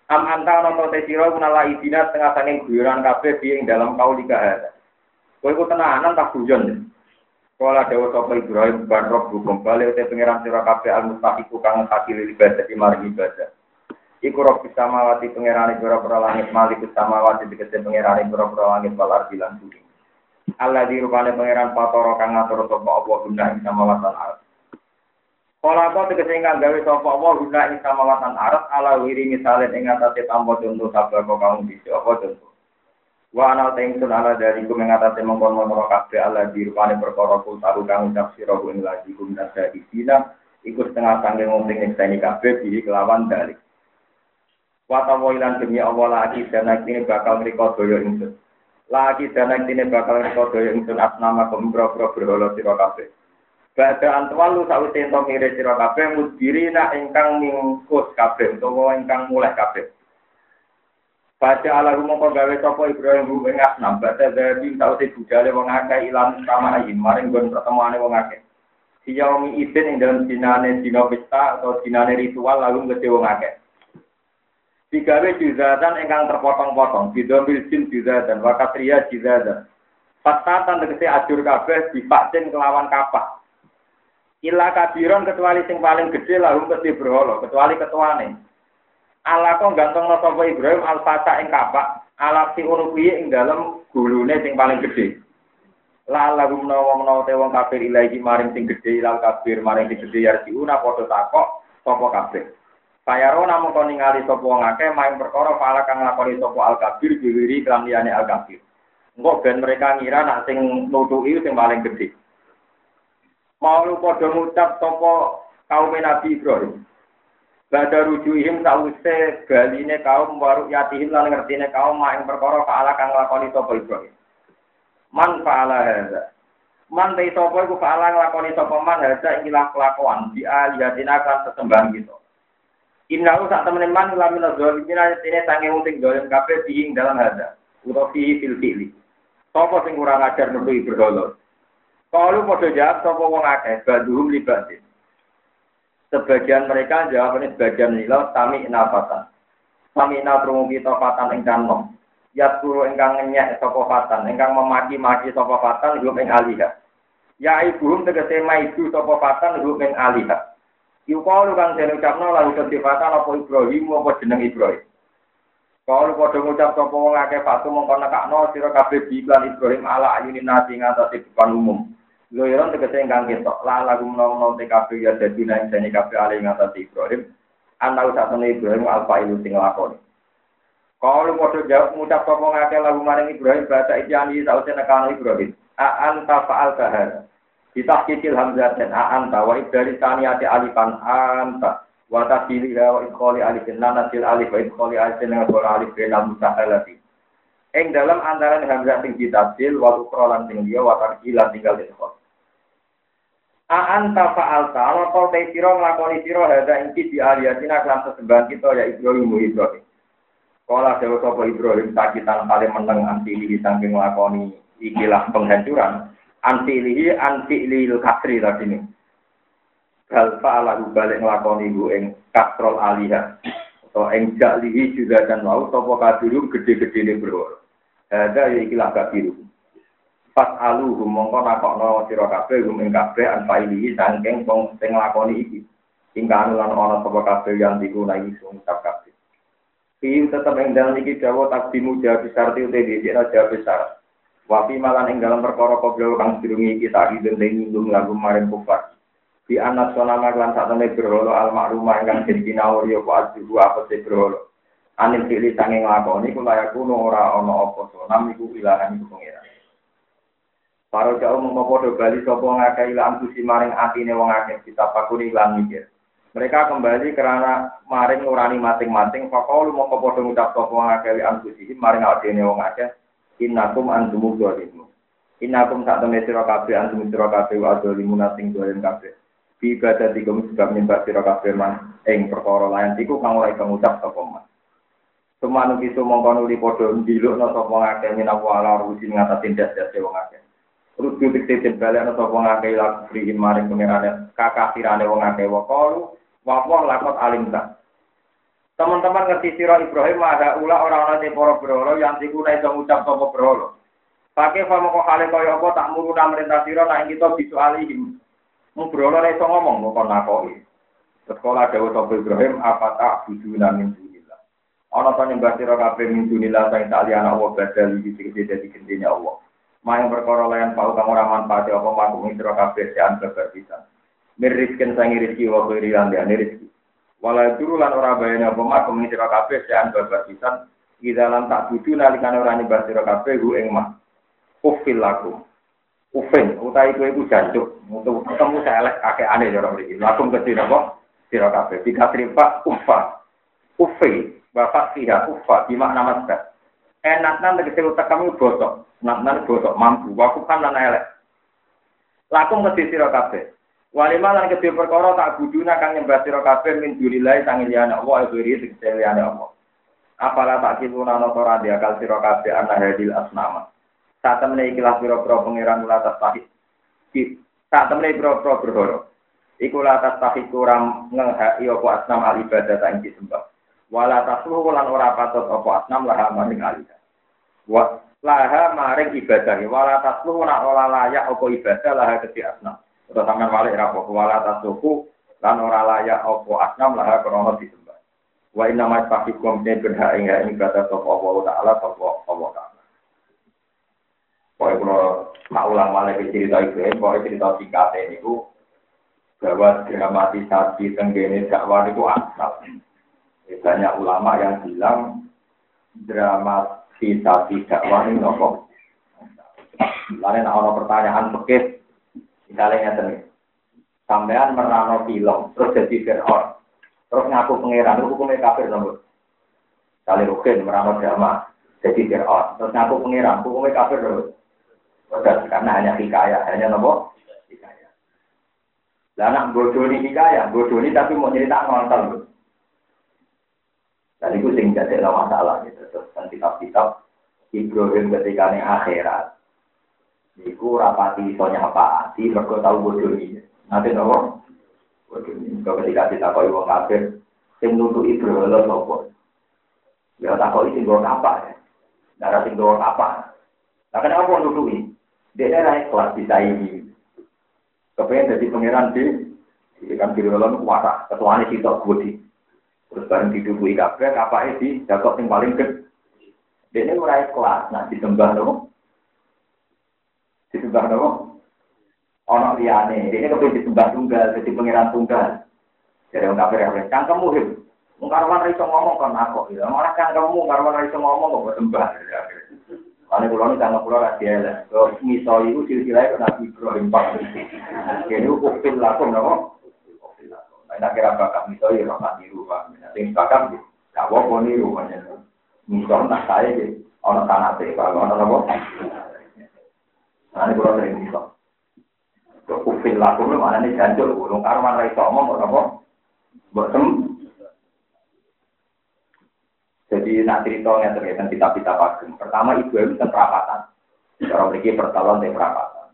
S1: Am anta ana to te sira kunala idina tengah sanging guyuran kabeh ing dalam kaulika ada. Kowe ku tenanan tak guyon. Kala dewa sapa Ibrahim ban rob hukum bali te pangeran sira kabeh al mustahiku kang hakil ibadah di mari ibadah. Iku rob samawati pangeran ora ora langit malik samawati dikete pangeran ora ora langit wal ardi lan. Allah di rupane pangeran patoro kang ngatur sapa Allah guna ing samawati al Kala apa tegese ingkang gawe sapa Allah guna ing samawatan arat ala wiri misale ing atase tanpa contoh sabar kok kamu bisa apa contoh. Wa ana sun ala dari ku ing atase mongkon-mongkon kabeh ala dirupane perkara ku tahu kang ucap sira ku ing lagi ku nasa dina iku setengah sangge ngomong nyekseni kabeh bihi kelawan dalik. Wa tawilan demi Allah lagi dan ini bakal mriko daya ingsun. Lagi dan ini bakal mriko daya ingsun asnama kumbro-bro berhala sira kabeh. Bada antwalu sawise ento mire sira kabeh mudbirina ingkang mingkus kabeh utawa ingkang mulai kabeh. Baca ala rumangka gawe sapa Ibrahim ing ing asnam bada dari sawise budale wong akeh ilang sama ayin maring gon pertemuane wong akeh. Siyaumi idin ing dalam dinane dina pesta atau dinane ritual lalu ngede wong akeh. digawe juzatan ingkang terpotong-potong. Bidomil jin juzatan wakatria juzatan. Fatatan tegese ajur kabeh dipaksin kelawan kapak Ila kabiron kecuali sing paling gede lalu kedhe berhala kecuali ketuane Ala kok gantung sapa Ibrahim al-fata ing kapak ala si urupi ing dalem gulune sing paling gede La lagu menawa menawa te wong kafir ilahi maring sing gede ilal kafir maring sing gede yarjiuna padha takok sapa kabeh Payaro namun kau ningali sopo wong akeh main perkara pala kang lakoni sopo al kabir diwiri kelam liyane al kabir. Engko ben mereka ngira nak sing nutuki sing paling gede. Mau padha ngucap sopo kaum Nabi Ibrahim. Bada rujuhim sause galine kaum waru yatihim lan ngertine kaum main perkara pala kang lakoni sopo Ibrahim. Man pala hadza. Man te sapa iku pala nglakoni sapa man hadza ing kelakuan di alihatina kan sesembahan gitu. Inna lu sak temen man lamin zalimin ini sange uting dolim kabeh diing dalam hada. Utawa fihi fil fi'li. Sapa sing kurang ajar nutuhi berhala. Kalau padha jawab sapa wong akeh baduhum libatin. Sebagian mereka jawab sebagian nila sami nafatan. Sami natrungu kita fatan ing kanom. Ya ingkang ngenyek sapa fatan, ingkang memaki-maki sapa fatan hum ing alihah. Ya ibuhum tegese maidu sapa fatan hum ing alihah. Yukalu kang den ucapno lalu kesifatan apa Ibrahim apa jeneng Ibrahim. Kalau padha ngucap sapa wong akeh fatu nekakno sira kabeh biklan Ibrahim ala ayuni nasi ngatasi depan umum. Loiron tegese ingkang ketok la lagu menawa te kabeh ya dadi nang jane kabeh ali ngatasi Ibrahim. Ana usatane Ibrahim alfa ilu sing lakoni. Kalau padha jawab sapa wong akeh lagu maring Ibrahim baca ijani sausé nekano Ibrahim. A anta fa'al kahar. Ditahkikil hamzah dan a'anta wa ibdali saniyati alifan anta wa tasiliha wa idkholi alifin nanasil alif wa idkholi alifin bola alif benal musahalati. Ing dalam antaran hamzah sing ditasil wa ukrolan sing liya wa tarjilan tinggal idkhol. A'anta fa'alta ana to te sira nglakoni sira hadza iki di aliyatina kelan sesembahan kita ya Ibrahim Ibrahim. Kala dewa sapa Ibrahim sakitan kali meneng anti di saking nglakoni ikilah penghancuran antilihi antilil kasri tadi ini. Bal fa'alahu balik ngelakoni bu ing kastrol alihah. Atau ing ja'lihi juga dan mau sopo kabiru gede-gede ini berhor. Ada ya ikilah kabiru. Pas alu mongko nakokno sira kabeh hum ing kabeh anfailihi saking wong sing nglakoni iki. Hingga anu lan ana sapa kabeh yang digunakan sung kabeh. Fi tetep ing dalem iki dawa takdimu jawab sarti ute dhewe jawab besar. Wafi malan ing dalam perkara koblo kang dirungi kita hidun dan nyinggung lagu maring kufar. Di anak sonama lan saat temen berholo al makrumah ingkang jadi kinawur yo kuat juga apa sih berholo. Anil pilih sanging lakoni kula kuno ora ono apa sonam iku ilahan iku. Para jauh mengkopodo bali sopo ngakai ila ampusi maring atine wong akeh kita pakuni lan mikir. Mereka kembali karena maring nurani masing-masing. Fakau lu mau kepodo ngucap sopo ngakai ampusi maring atine wong akeh Innakum antumu dzalimun. Innakum sak temne sira kabeh antum sira kabeh wa dzalimun sing dolen kabeh. Bi ibadah dikum sebab nyembah sira kabeh man ing perkara lain iku kang iso ngucap sapa man. Sumanu kitu mongko nuli padha ndilukna sapa ngakeh minawa ala rusi ngatasin das-das wong akeh. Rudu dikte balen sapa ngakeh laku frihim maring pengerane kakafirane wong akeh wa qalu wa lakot alim. Teman-teman ngerti sira Ibrahim ada ula orang-orang di para berhala yang dikuna iso ngucap sapa berhala. Pakai famo kok hale kaya tak muruna merintah sira nek kita bisu alihim. Mung berhala iso ngomong kok nakoki. Sekolah dawuh sapa Ibrahim apa tak bujuna min dunillah. Ana to nyembah sira kabeh min dunillah sing tak liyana Allah badal iki dadi gendene Allah. Mayang perkara layan pau kang ora manfaat apa makung sira kabeh sean beber pisan. Mirisken sangi rezeki wa kiri lan rezeki. Walau dulu lan ora bayane apa mak kumi sira kabeh sean babar pisan dalam tak budu nalikane ora nyembah sira kabeh hu ing mak. Ufil laku. Ufin utai kowe iku jancuk untuk ketemu selek kakek aneh cara mriki. Lakum ke sira apa? Sira kabeh dikasri pak ufa. Ufi bapak siha ufa di makna masdar. Enak nang tegese utak kamu bosok. Nak nang bosok mampu. Waku kan lan elek. Lakum ke sira kabeh. Walima lan kedhe perkara tak buduna kang nyembah sira kabeh min dunilai sang liyane Allah ibri tegese liyane Allah. Apala tak kiluna ana ora diakal sira kabeh ana hadil asnama. Saat temene ikilah pira-pira pangeran kula atas tahik. Saat temene pira-pira berhoro. Iku la atas tahik kurang ngehaki apa asnam al ibadah tak. Wala tasluhu lan ora patut apa asnam laha maring alika. Wa laha maring ibadah wala tasluhu lan ora layak apa ibadah laha kedhi asnam. Terus sampean walik ra apa wala tasluhu lan ora layak apa asnam laha krana disembah. Wa inna ma tafikum ne berhak ing ing kata sapa Allah taala sapa Allah taala. Pokoknya kalau nak ulang malah cerita itu, pokoknya cerita singkatnya itu bahwa dramatisasi tenggene dakwah itu asal. Banyak ulama yang bilang dramatisasi dakwah ini nopo. Nak ada pertanyaan pekis, misalnya ini. Sampean merano film, terus jadi Fir'aun. Terus ngaku pangeran, hukumnya kafir nomor. Kali rukin merano drama, jadi Fir'aun. Terus ngaku pangeran, hukumnya kafir nomor. Karena hanya hikayat, hanya hikayat. Lah anak bodoh ini hikayat, bodoh ini tapi mau cerita ngonton. Dan itu sing jadi masalah gitu. Terus kan kitab-kitab Ibrahim ketika ini akhirat. Iku rapati apa? Di mereka tahu bodoh ini. Nanti nopo. Bodoh ini. Kalau ketika kita kau ibu kafir, sing nutu Ibrahim lo sopo. Ya tak kau isi gue apa ya? Darah sing gue apa? Nah kenapa nutu ini? Dia daerah kelas bisa ini. Kepengen jadi pangeran di, kan kiri lalu kuasa. Ketuanya kita budi. Terus bareng didukui kabeh, kapake di jakok yang paling gede. Dia mulai kelas, nah disembah nopo. Disembah nopo. Ono liane, dia kepengen disembah tunggal, jadi pangeran tunggal. Jadi orang kafir yang cangkemmu him. Mungkarwan iso ngomong kan aku, ya malah cangkemmu, karwan iso ngomong kok sembah. Karena pulau ini tangga pulau rahasia lah. Kalau miso itu silsilah itu Nabi Ibrahim Pak. Jadi ukil lakum nopo. Nah, kira bakat miso ya orang niru pak. Nanti bakat gak apa niru banyak. Miso tak saya gitu. Ono tanah teh kalau ono nopo. Nah, ini pulau sering miso. Ukil lakum itu mana nih janjur. Ulung karman rai somong kok nopo. Botem jadi nak cerita yang terkait kita-kita pagem. Pertama ibu itu perapatan. Cara memiliki pertalon dan perapatan.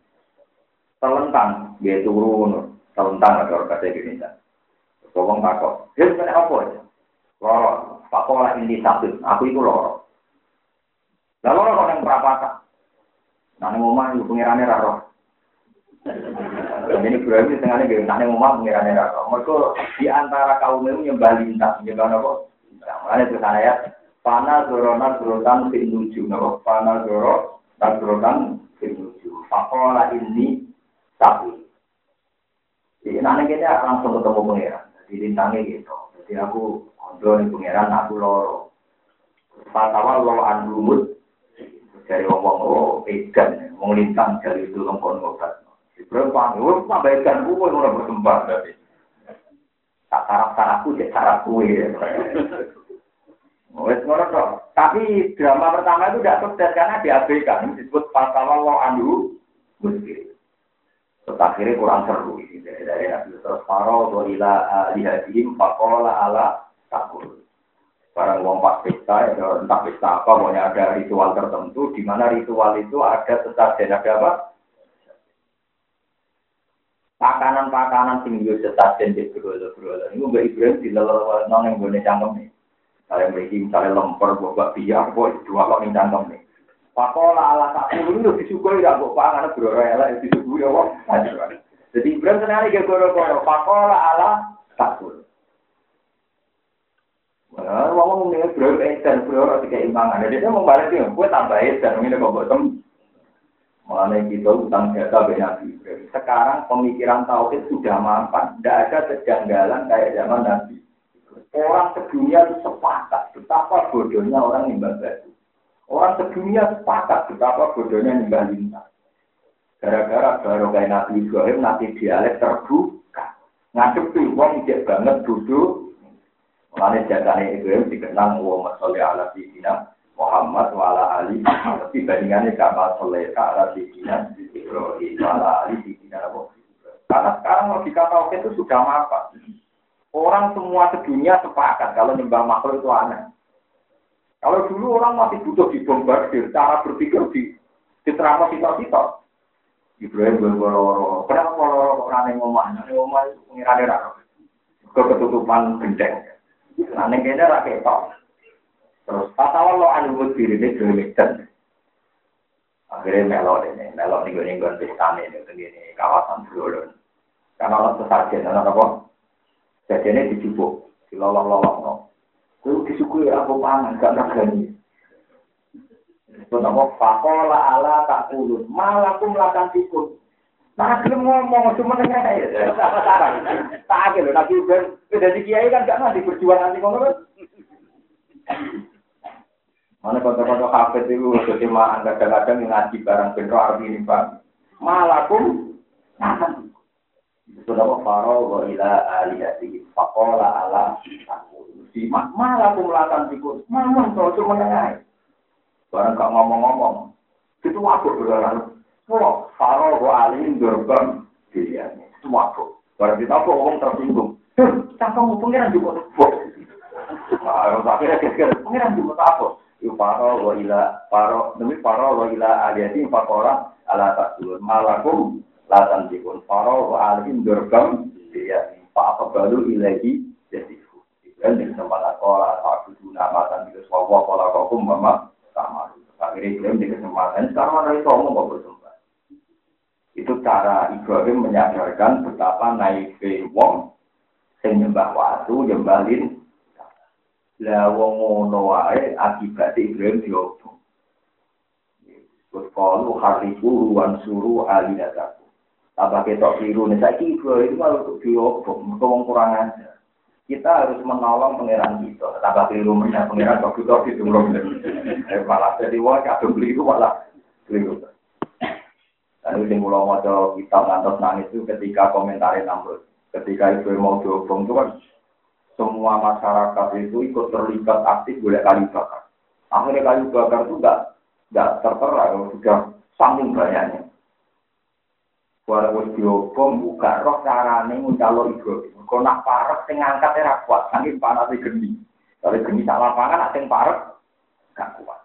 S1: Telentang, dia turun. Telentang ada orang kata Indonesia. Tolong takut. Dia sebenarnya apa ya? Loro. Pakok lah ini satu. Aku itu loro. Lalu loro yang perapatan. Nah, ini ngomong itu pengirannya raro. Jadi berarti setengahnya gini. Nah, ini ngomong pengirannya raro. Mereka di antara kaum itu nyembah lintang. Nyembah apa? Makanya itu saya Pana zoronan zorotan fin nuju, nopo pana zoro dan zorotan fin nuju. Pakola ini sapi. Jadi nanti kita langsung ketemu pangeran. Jadi lintangnya gitu. Jadi aku kontrol nih pangeran, aku loro. Patawa lo andumut dari ngomong oh edan, mau lintang dari itu lengkon ngobat. Berapa? Oh, pak baikkan gue mau berkembang tapi. Tak sarap sarapku, jadi sarap kue. Wes ngono. Tapi drama pertama itu tidak sukses karena diabaikan. Disebut pasal Allah anhu muskil. Terus akhirnya kurang seru ini dari dari Nabi terus Faro doila lihadihim fakola ala takul. Barang wong pas pesta, ya, entah pesta apa, pokoknya ada ritual tertentu, di mana ritual itu ada sesajen, ada apa? Pakanan-pakanan sing yo sesajen di berolo-berolo. Ini Mbak Ibrahim di lelor nong yang boleh cangkem nih. Saya memiliki misalnya lemper, buat biar, buat dua kok nih cangkem nih. Pakola ala puluh itu disuguhi tidak buat pangan berora ya disuguhi ya kok. Jadi Ibrahim senang gak goro-goro. Pakola ala puluh. Wah, ngomong nih Ibrahim edan berora tiga imbangan. Jadi dia mau balik dia, gue tambah edan ini kok botem. Mengenai kita utang jasa Nabi Ibrahim. Sekarang pemikiran tauhid sudah mampan. Tidak ada kejanggalan kayak zaman Nabi. Orang sedunia itu sepakat betapa bodohnya orang nimbang batu. Orang sedunia sepakat betapa bodohnya nimbang lintang. Gara-gara baru kayak Nabi Ibrahim, Nabi dialek terbuka. Ngadepi wong ijek banget duduk. Mulanya jatahnya Ibrahim dikenal Muhammad Salih ala Sidina Muhammad wa ala Ali. Tapi bandingannya kamal Salih ala Sidina Ibrahim wa ala Ali Sidina Karena sekarang logika tauhid itu sudah mapan. Orang semua sedunia sepakat kalau nyembah makhluk itu aneh. Kalau dulu orang masih butuh dibombardir, cara berpikir di diterangkan kita-kita. Ibrahim berloro, kenapa loro kok rane ngomah? Rane ngomah itu pengirane raro. Keketutupan gendeng. Ning kene ra ketok. Terus pasal lo anu diri ini dhewe Akhirnya melok ini, melok nih gue gue pestane ini begini kawasan Bulun. Karena orang sesajen, apa? Jajannya dijubuk, dilolong-lolong Itu disukui aku pangan, gak ngergani. Itu nama fakola ala tak kulun, malah aku melakukan tikun. Nah, belum ngomong cuma nanya ya? Tak ada nabi ben, udah di kiai kan gak nanti berjuang nanti ngono kan? Mana kota-kota hafid itu kesemaan kadang-kadang ngaji barang benro arti ini pak. Malakum. Itu apa faro wa ila aliyati fakola ala si malakum lakan tikus. Mamang kalau cuma menengah. Barang gak ngomong-ngomong. Itu aku berlalu. Kalau faro alim gerbang diriannya. Itu aku. Barang kita apa ngomong tersinggung. Cangkang pengiran juga. Nah, akhirnya kira-kira pengiran juga apa? Yufaro wa ila faro demi faro wa ila aliyati fakora ala tasulun malakum latan jikun faro wa alim durgam dia pak apa baru ilahi jadi dan di kesempatan kola aku guna matan di keswawa kola kokum mama sama akhirnya klaim di kesempatan ada itu ngomong kok bersumpah itu cara Ibrahim menyadarkan betapa naifnya wong sing nyembah watu nyembalin lah wong ngono wae akibat Ibrahim diobong. Terus kalau hariku ruan suruh alidataku. Apa kita biru nih saya Ibrahim malah diobong, wong kurang aja. Kita harus menolong pangeran kita. Tambah keliru mana pangeran kok kita itu belum malah jadi wong kadung keliru malah keliru. Lalu sing kula maca kitab ngantos nangis itu ketika komentari Namrud. Ketika Ibrahim mau diobong itu kan semua masyarakat itu ikut terlibat aktif boleh kayu bakar. Akhirnya kayu bakar itu enggak enggak tertera, sudah saking banyaknya. Walau diobong buka roh carane ngucalo ibu. Kau nak parek sing ngangkat era kuat, saking panas geni. Kalau geni tak lapangan, nak sing parek gak kuat.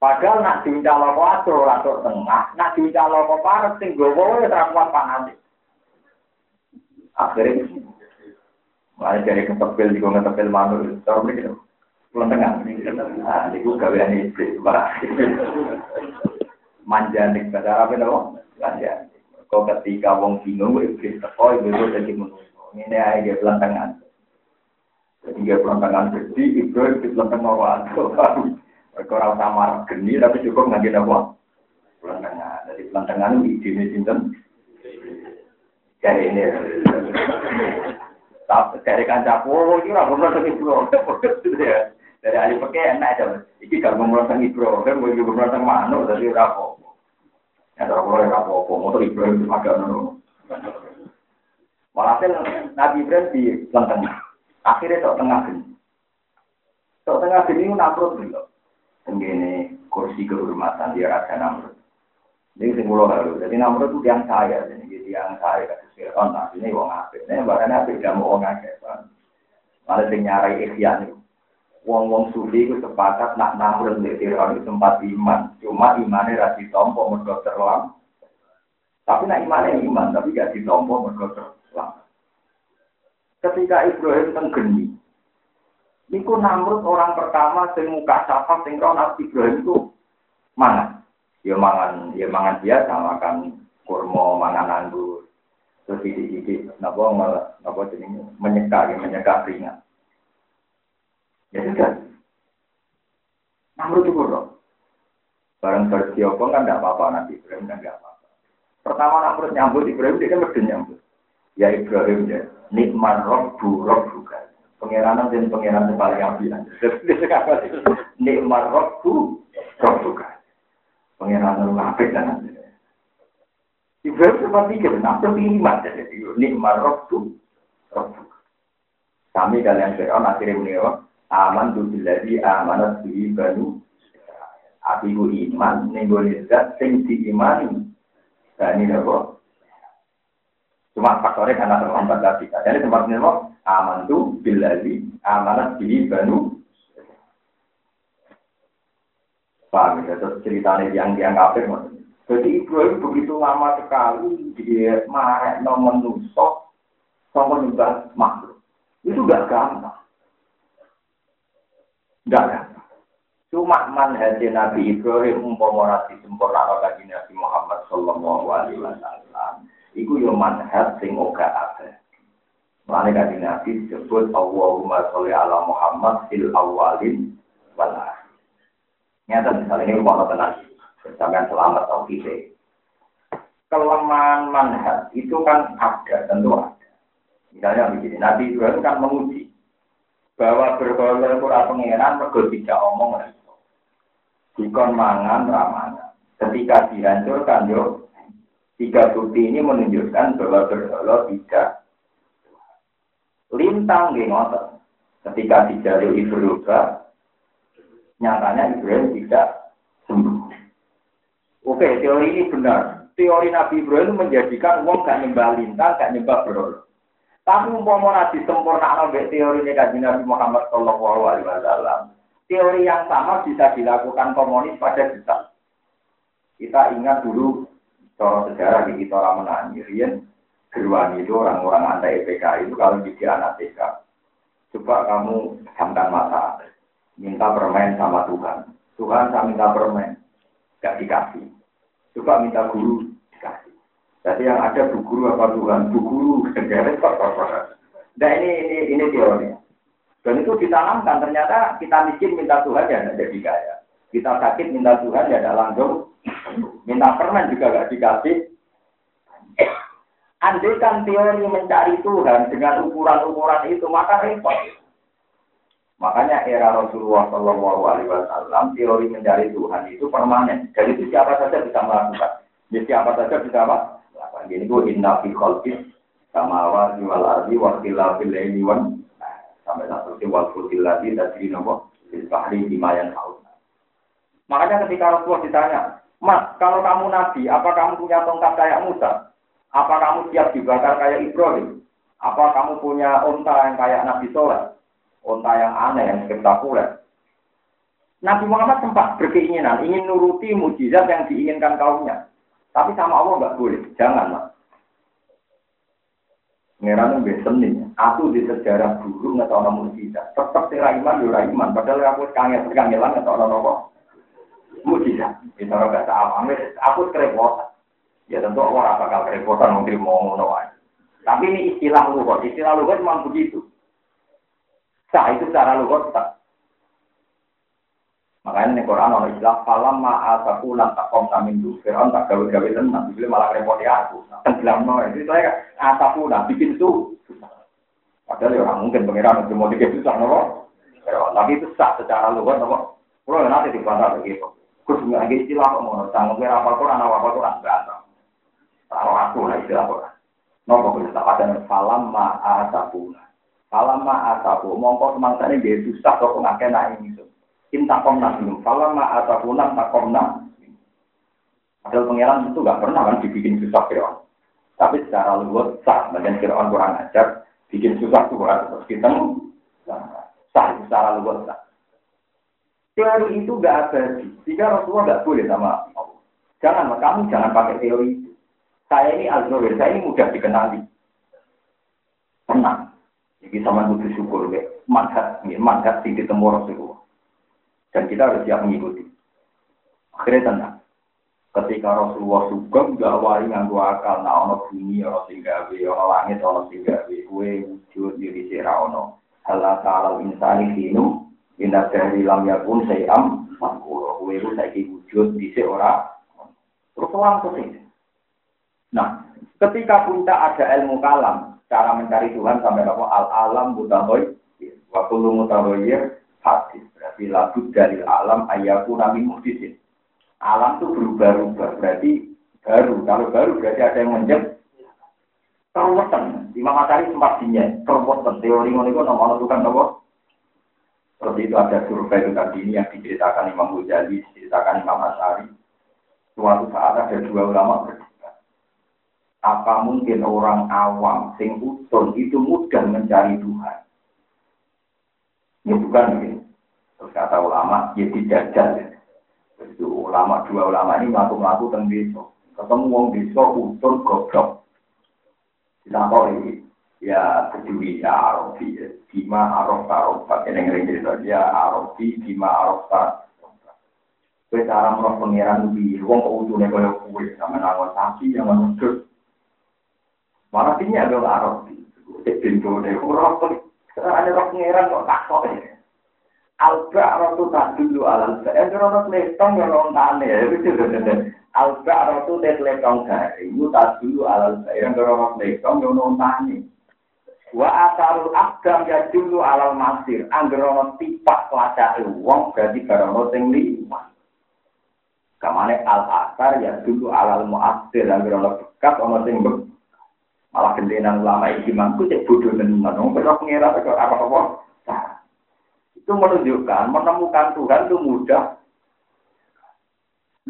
S1: Padahal nak diuncalo kuatro atau tengah, nak diuncalo parek sing gowo ora kuat panas. Akhirnya Mulai dari ketepil, juga ketepil manur, tahu begitu. Pulang tengah, nah, itu gawean itu, *laughs* manja nih, bahasa apa itu? Manja. Kau ketika wong bingung, iblis teko, iblis jadi menunggu. Ini aja dia pulang tengah. Jadi dia pulang tengah gede, iblis di pulang tengah waktu. Mereka orang samar geni, tapi cukup ngaji apa? Pulang tengah. Jadi pulang tengah ini ide ini sinten. Jadi ini. Tapi dari kanca oh ini ora ngono sing bro. Dari ahli pakai enak aja. Iki gak ngono sing bro, kan mau sing manuk dadi ora apa. Ya ora boleh ora apa, motor Ibrahim agak ngono. Walhasil Nabi Ibrahim di tengah. Akhirnya tok tengah gini. Tok tengah gini naprut dulu. Tenggene kursi kehormatan dia raja Namrud. Ini sing kula lalu. Jadi Namrud itu yang saya, jadi yang saya kasus Fir'aun, nah ini wong apik. Ini bahkan apik gak mau wong akeh. Malah sing nyarai nih. Wong-wong sufi itu sepakat nak Namrud di Fir'aun itu tempat iman. Cuma imannya rasi tompo mergo terlam. Tapi nak imannya iman, tapi gak ditompo mergo terlam. Ketika Ibrahim tenggeni, Niku Namrud orang pertama sing muka sapa sing roh Ibrahim itu mangan. Ya mangan, ya mangan biasa makan kurma, mangan anggur. Terus didik-didik, napa napa jenenge menyeka, menyeka. Ya sudah. Namrud itu roh. Barang berdiopong kan tidak apa-apa nanti Ibrahim kan tidak apa-apa. Pertama Namrud nyambut Ibrahim dia kan berdua nyambut. Ya Ibrahim ya, nikmat roh bu roh bukan. Pengiranan dan pengiran yang paling ambilan. *laughs* Nikmat roh bu roh bukan. Pengiran lu ngapik dan Ibrahim sempat mikir, nah iman jadi nikmat rohku, rohku. Kami kalian Fir'aun akhirnya menyewa, aman tuh jadi amanat di banu. Aku iman, nego zat sing diimani. Dan ini apa? Cuma faktornya karena terlambat tadi. Jadi tempat menyewa, aman tuh biladi amanat di banu. Paham ya, terus ceritanya yang yang kafir Jadi Ibrahim begitu lama sekali dia marah no menusuk sama juga makhluk. Itu gak gampang. Enggak kan? Cuma manhaj Nabi Ibrahim umpama ora disempurna karo Nabi Muhammad sallallahu alaihi wasallam. Iku yo manhaj sing ora ada. Mulane kanjeng Nabi disebut Allahumma sholli ala Muhammad fil awalin wal akhir. Nyata misalnya ini rumah tenang. Sampai selamat tau kita. Kelemahan manhaj itu kan ada, tentu ada. Misalnya begini, Nabi Ibrahim kan menguji bahwa bergaul Quran pengiran mergo tidak omong dikon mangan ramana. Ketika dihancurkan yo, tiga bukti ini menunjukkan bahwa berhala tidak lintang di ngotot. Ketika dijalui berubah, nyatanya Ibrahim tidak sembuh. Oke, teori ini benar. Teori Nabi Ibrahim menjadikan uang gak nyembah lintang, gak nyembah berhala. Tapi umpama nabi sempurna ambek teori ini Nabi Muhammad Shallallahu Alaihi Wasallam, teori yang sama bisa dilakukan komunis pada kita. Kita ingat dulu cara sejarah di kita orang menanyi, Rian, Gerwani itu orang-orang anti EPK itu kalau jadi anak TK. Coba kamu camkan mata, minta permen sama Tuhan. Tuhan saya minta permen, gak dikasih. Coba minta guru. Jadi yang ada bu guru apa Tuhan? Bu guru, *laughs* segera Nah ini ini ini teori. Dan itu ditanamkan, ternyata kita miskin minta Tuhan ya tidak jadi kaya. Kita sakit minta Tuhan ya tidak langsung. Minta permen juga gak dikasih. *coughs* Andai kan teori mencari Tuhan dengan ukuran-ukuran itu, maka repot. Makanya era Rasulullah Shallallahu Alaihi Wasallam teori mencari Tuhan itu permanen. Jadi itu siapa saja bisa melakukan. Jadi siapa saja bisa melakukan. Ini itu inna fi khalqis sama wal ardi wa khilafil laili wan sampai satu wal fulkil lagi dari nopo bahri dimayan haus. Makanya ketika Rasulullah ditanya, Mas, kalau kamu nabi, apa kamu punya tongkat kayak Musa? Apa kamu siap dibakar kayak Ibrahim? Apa kamu punya onta yang kayak Nabi Soleh? Onta yang aneh, yang spektakuler? Nabi Muhammad sempat berkeinginan, ingin nuruti mujizat yang diinginkan kaumnya. Tapi sama Allah nggak boleh, jangan mas. Ngerana besen nih, aku di sejarah dulu nggak tahu namun mujizat. Tetap si Raiman, ya Raiman. Padahal aku kangen, kangelan nggak tahu nama mujizat. Kita orang bahasa awam, aku kerepotan. Ya tentu orang bakal kerepotan mungkin mau ngono Tapi ini istilah lugat, istilah lugat memang begitu. Sah itu cara lugat tak. Makanya di Quran orang istilah falam ma'asaku lan takom namin du Fir'aun tak gawe-gawe tenang, jadi malah repoti aku. Tenggelam no, itu saya asaku nah bikin tuh. Padahal ya orang mungkin pengiran untuk mau dikit susah no. Tapi itu sah secara lugat no. Kalau nanti dibantah begitu. Terus nggak ada istilah kok mau tanggung kira apa Quran apa Quran berasa. Kalau aku lah istilah Quran. Nopo kita pada falam ma'asabuna. Falam ma'asabu. Mongko semangsa ini dia susah kok nggak kena ini. Inta komna belum. Falam ma'asabuna tak komna. Padahal pangeran itu nggak pernah kan dibikin susah Fir'aun. Tapi secara luwes sah. Bagian Fir'aun kurang ajar. Bikin susah tuh terus kita sah secara luwes sah. Teori itu nggak abadi. Jika Rasulullah nggak boleh sama. Jangan, kamu jangan pakai teori itu. Saya ini al saya ini mudah dikenali. Tenang. Jadi sama butuh syukur, ya. manhat, ya. manhat tinggi temu Rasulullah. Dan kita harus siap mengikuti. Akhirnya tenang. Ketika Rasulullah sugeng gak wali nganggo akal nah ono bumi ono sing gawe ono langit ono sing gawe kuwe wujud diri sira ono hal ta'ala insani dinu Indah dari lam yakun sayam makul. Kue itu saya wujud di seorang. Terus orang ke sini. Nah, ketika puncak ada ilmu kalam, cara mencari Tuhan sampai apa al alam mutahoy, waktu lu mutahoy hadis. Berarti lagu dari alam ayahku nabi muhdisin. Alam itu berubah-ubah, berarti baru. Kalau baru berarti ada yang menjadi Terweten, Imam Matahari sempat dinyek, terweten. Teori ini itu nomor kan nomor seperti itu ada survei itu tadi ini yang diceritakan Imam Ghazali, diceritakan Imam Asyari. Suatu saat ada dua ulama berdebat. Apa mungkin orang awam, sing utun itu mudah mencari Tuhan? Ini bukan begini. Terus kata ulama, ya tidak Ya. Itu ulama, dua ulama ini melaku-melaku tentang desa. Ketemu wong desa, utun, goblok. Kita tahu ini, ya kedui ya arofi, ya. Bima arof arof, Ini cerita dia Arabi bima Arabta. Kue cara merah pangeran di wong kok utune kaya kue sama nawar sapi yang menudut. Mana sini ada Arabi. Cek pintu deh, orang ada roh pangeran kok tak kok. Alba rotu tak dulu alal. Eh rotu letong ya orang tane itu Alba rotu tet letong gari. Itu tak dulu alal. Yang rotu letong ya orang tane. Wa asarul akdam ya dulu alal masir. Anggerono tipak pelacak wong berarti karono sing lima. Kamane al asar ya dulu alal muasir. Anggerono bekas ono sing malah gendenan ulama iki mangku cek bodoh tenan. Wong kok ngira kok apa-apa. Itu menunjukkan menemukan Tuhan itu mudah.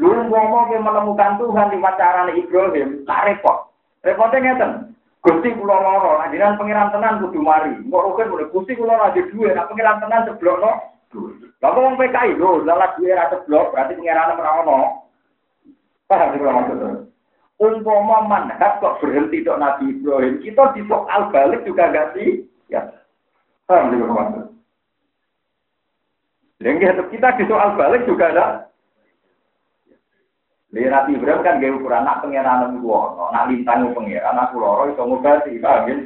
S1: Lu ngomong menemukan Tuhan di pacaran Ibrahim, tak repot. Repotnya ngeten. Gusti kula lara, nek jenengan pangeran tenan kudu mari. Mbok rugen mulai Gusti kula ora ada duwe, nek pangeran tenan seblokno. Lah wong PKI lho, lalat duwe ra seblok, berarti pangeran ora ono. Paham kula maksudnya? Umpama manhaj kok berhenti tok Nabi Ibrahim, kita di soal balik juga gak sih? Ya. Paham kula maksudnya? Lengge kita di soal balik juga ada Lha Nabi Ibrahim kan gawe ukuran anak pangeran niku ono, nak lintang pangeran aku loro iso ngobati, paham ya?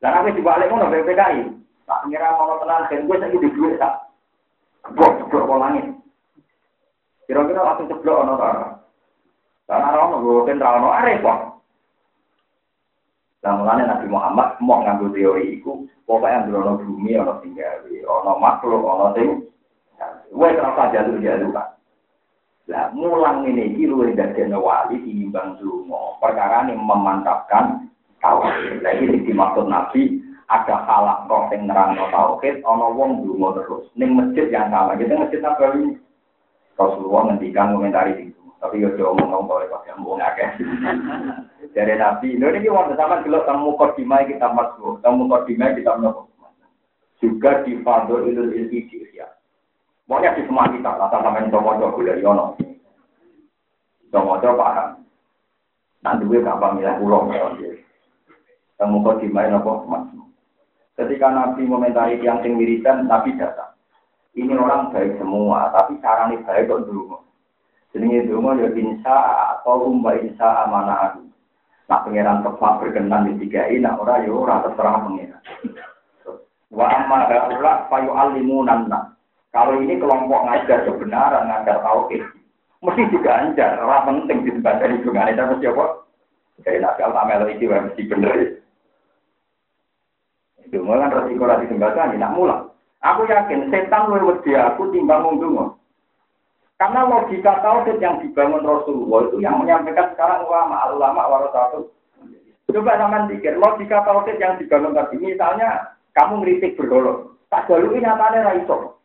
S1: Lah nek dibalik ngono BPKI, tak pangeran mau tenang ben gue saiki di duit tak. Bok ceblok kok langit. Kira-kira langsung ceblok ta? Karena ora ono gue kan ono arep kok. Lah mulane Nabi Muhammad mau nganggo teori iku, pokoknya ono bumi ono tinggal, ono makhluk ono sing Wes ora jatuh-jatuh kan. Lah mulang ini iki luwih dadi wali tinimbang dungo. Perkara ini memantapkan tauhid. Lagi iki dimaksud Nabi ada halak roh sing nerangno tauhid ana wong dungo terus ning masjid yang sama. Kita masjid Nabawi Rasulullah ngendikan komentari itu. Tapi yo do ngomong oleh Pak yang wong akeh. Dari Nabi, lho niki wonten sampean delok temu kodimai kita masuk, temu kodimai kita menapa. Juga di Fadl Ilul Ilmi di Pokoknya di semua kita, rasa sama yang coba-coba boleh yono. Coba-coba paham. Nanti gue gampang milih pulau. Kamu kok dimain apa? Mas. Ketika Nabi momentari yang sing wiridan, Nabi datang. Ini orang baik semua, tapi caranya baik kok dulu. Jadi dulu ya insya atau umba insya amanah. Nah pangeran tepat berkenan di tiga ini, nah orang ya orang terserah pangeran. Wa amma haula fayu alimunan kalau ini kelompok ngajar kebenaran, ngajar tauhid, mesti juga anjar. Orang penting di tempat dari hubungan itu mesti apa? Kayak nakal tamel iki mesti bener. Itu kan resiko lagi sembatan, nak mulang. Aku yakin setan lebih wedi aku timbang ngundung. Karena logika tauhid yang dibangun Rasulullah itu yang menyampaikan sekarang ulama, ulama warasatul. Coba sama pikir, logika tauhid yang dibangun tadi, misalnya kamu ngeritik bergolong, tak jalui nyatanya raiso.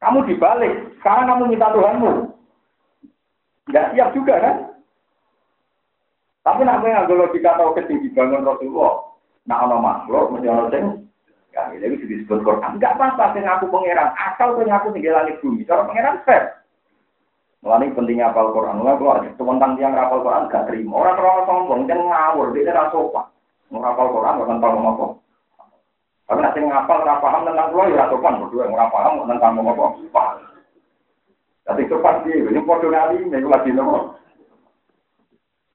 S1: Kamu dibalik. Sekarang kamu minta Tuhanmu. Tidak siap juga kan? Tapi nggak logika tahu ketinggi bangun Rasulullah. Nah, ono makhluk, mesti Ya, ini disebut Quran. Enggak apa-apa, sing aku pangeran. Asal sing aku tinggal langit bumi. Cara pangeran fair. Mulai pentingnya apal Quran. Mulai kalau ada tentang yang rapal Quran gak terima. Orang orang sombong, jangan ngawur, dia rasa sopan. Ngapal Quran, bukan tahu ngomong. Tapi nanti ngapal ora paham tentang pulau ya sopan berdua ora paham tentang apa. Paham. Tapi sopan sih, ini podo nali, ini lagi nopo.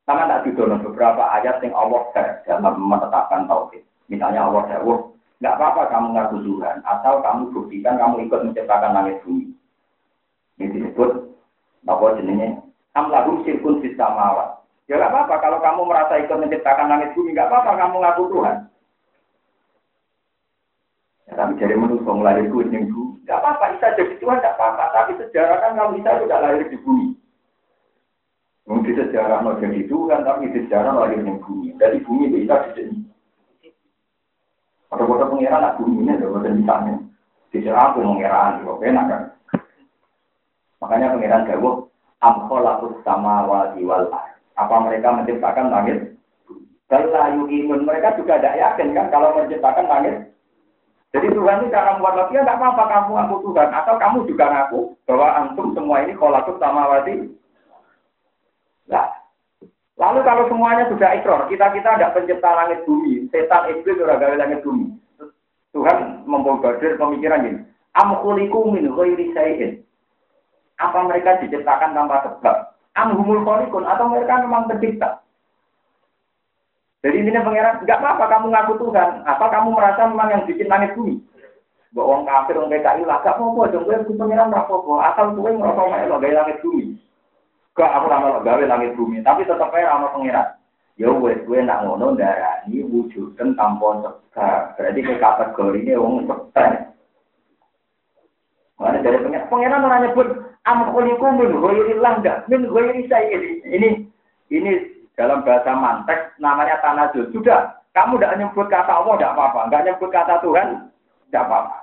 S1: Sama tak didono beberapa ayat yang Allah dalam menetapkan tauhid. Misalnya Allah jawab, nggak apa-apa kamu ngaku Tuhan, asal kamu buktikan kamu ikut menciptakan langit bumi. Ini disebut apa jenenge? Amlahum sirkun sistamawat. Ya nggak apa-apa kalau kamu merasa ikut menciptakan langit bumi, nggak apa-apa kamu ngaku Tuhan. Ya, tapi dari menurut mulai itu bu, nggak apa-apa, Isa jadi Tuhan nggak apa-apa. Tapi sejarah kan kalau Isa tidak lahir di bumi. Mungkin sejarah mau jadi Tuhan, tapi sejarah lahir di bumi. Dari bumi itu Isa Kota-kota pengiran nak buminya, ada di sana. Aku mengira, kok enak kan? Makanya pengiran jawab, amkholakus sama wal wal Apa mereka menciptakan langit? Kalau imun mereka juga tidak yakin kan kalau menciptakan langit jadi Tuhan itu cara membuat lagi ya apa-apa kamu ngaku Tuhan atau kamu juga ngaku bahwa antum semua ini kolakut sama wadi. Nah, lalu kalau semuanya sudah ikrar, kita kita ada pencipta langit bumi, setan iblis sudah gawe langit bumi. Tuhan membobardir pemikiran ini. Am khuliqu min ghairi syai'in. Apa mereka diciptakan tanpa sebab? Am humul khaliqun atau mereka memang tercipta? Jadi ini pangeran, nggak apa-apa kamu ngaku Tuhan. Apa kamu merasa memang yang bikin langit bumi? Mbok wong kafir wong PKI lah gak apa-apa dong pangeran ora apa-apa. Asal kowe ngrasa melo gawe langit bumi. Kok aku ora melo gawe langit bumi, tapi tetep ae ana pangeran. Ya wes kowe nak ngono ndarani wujudan tanpa sebab. Berarti ke kategorine wong stres. Mana dari pengen, pengenan orang nyebut am khuliqu min ghairillah enggak, min ghairi ini. Ini ini dalam bahasa mantek namanya tanazul. Sudah, kamu tidak nyebut kata Allah tidak apa-apa, enggak nyebut kata Tuhan tidak apa-apa.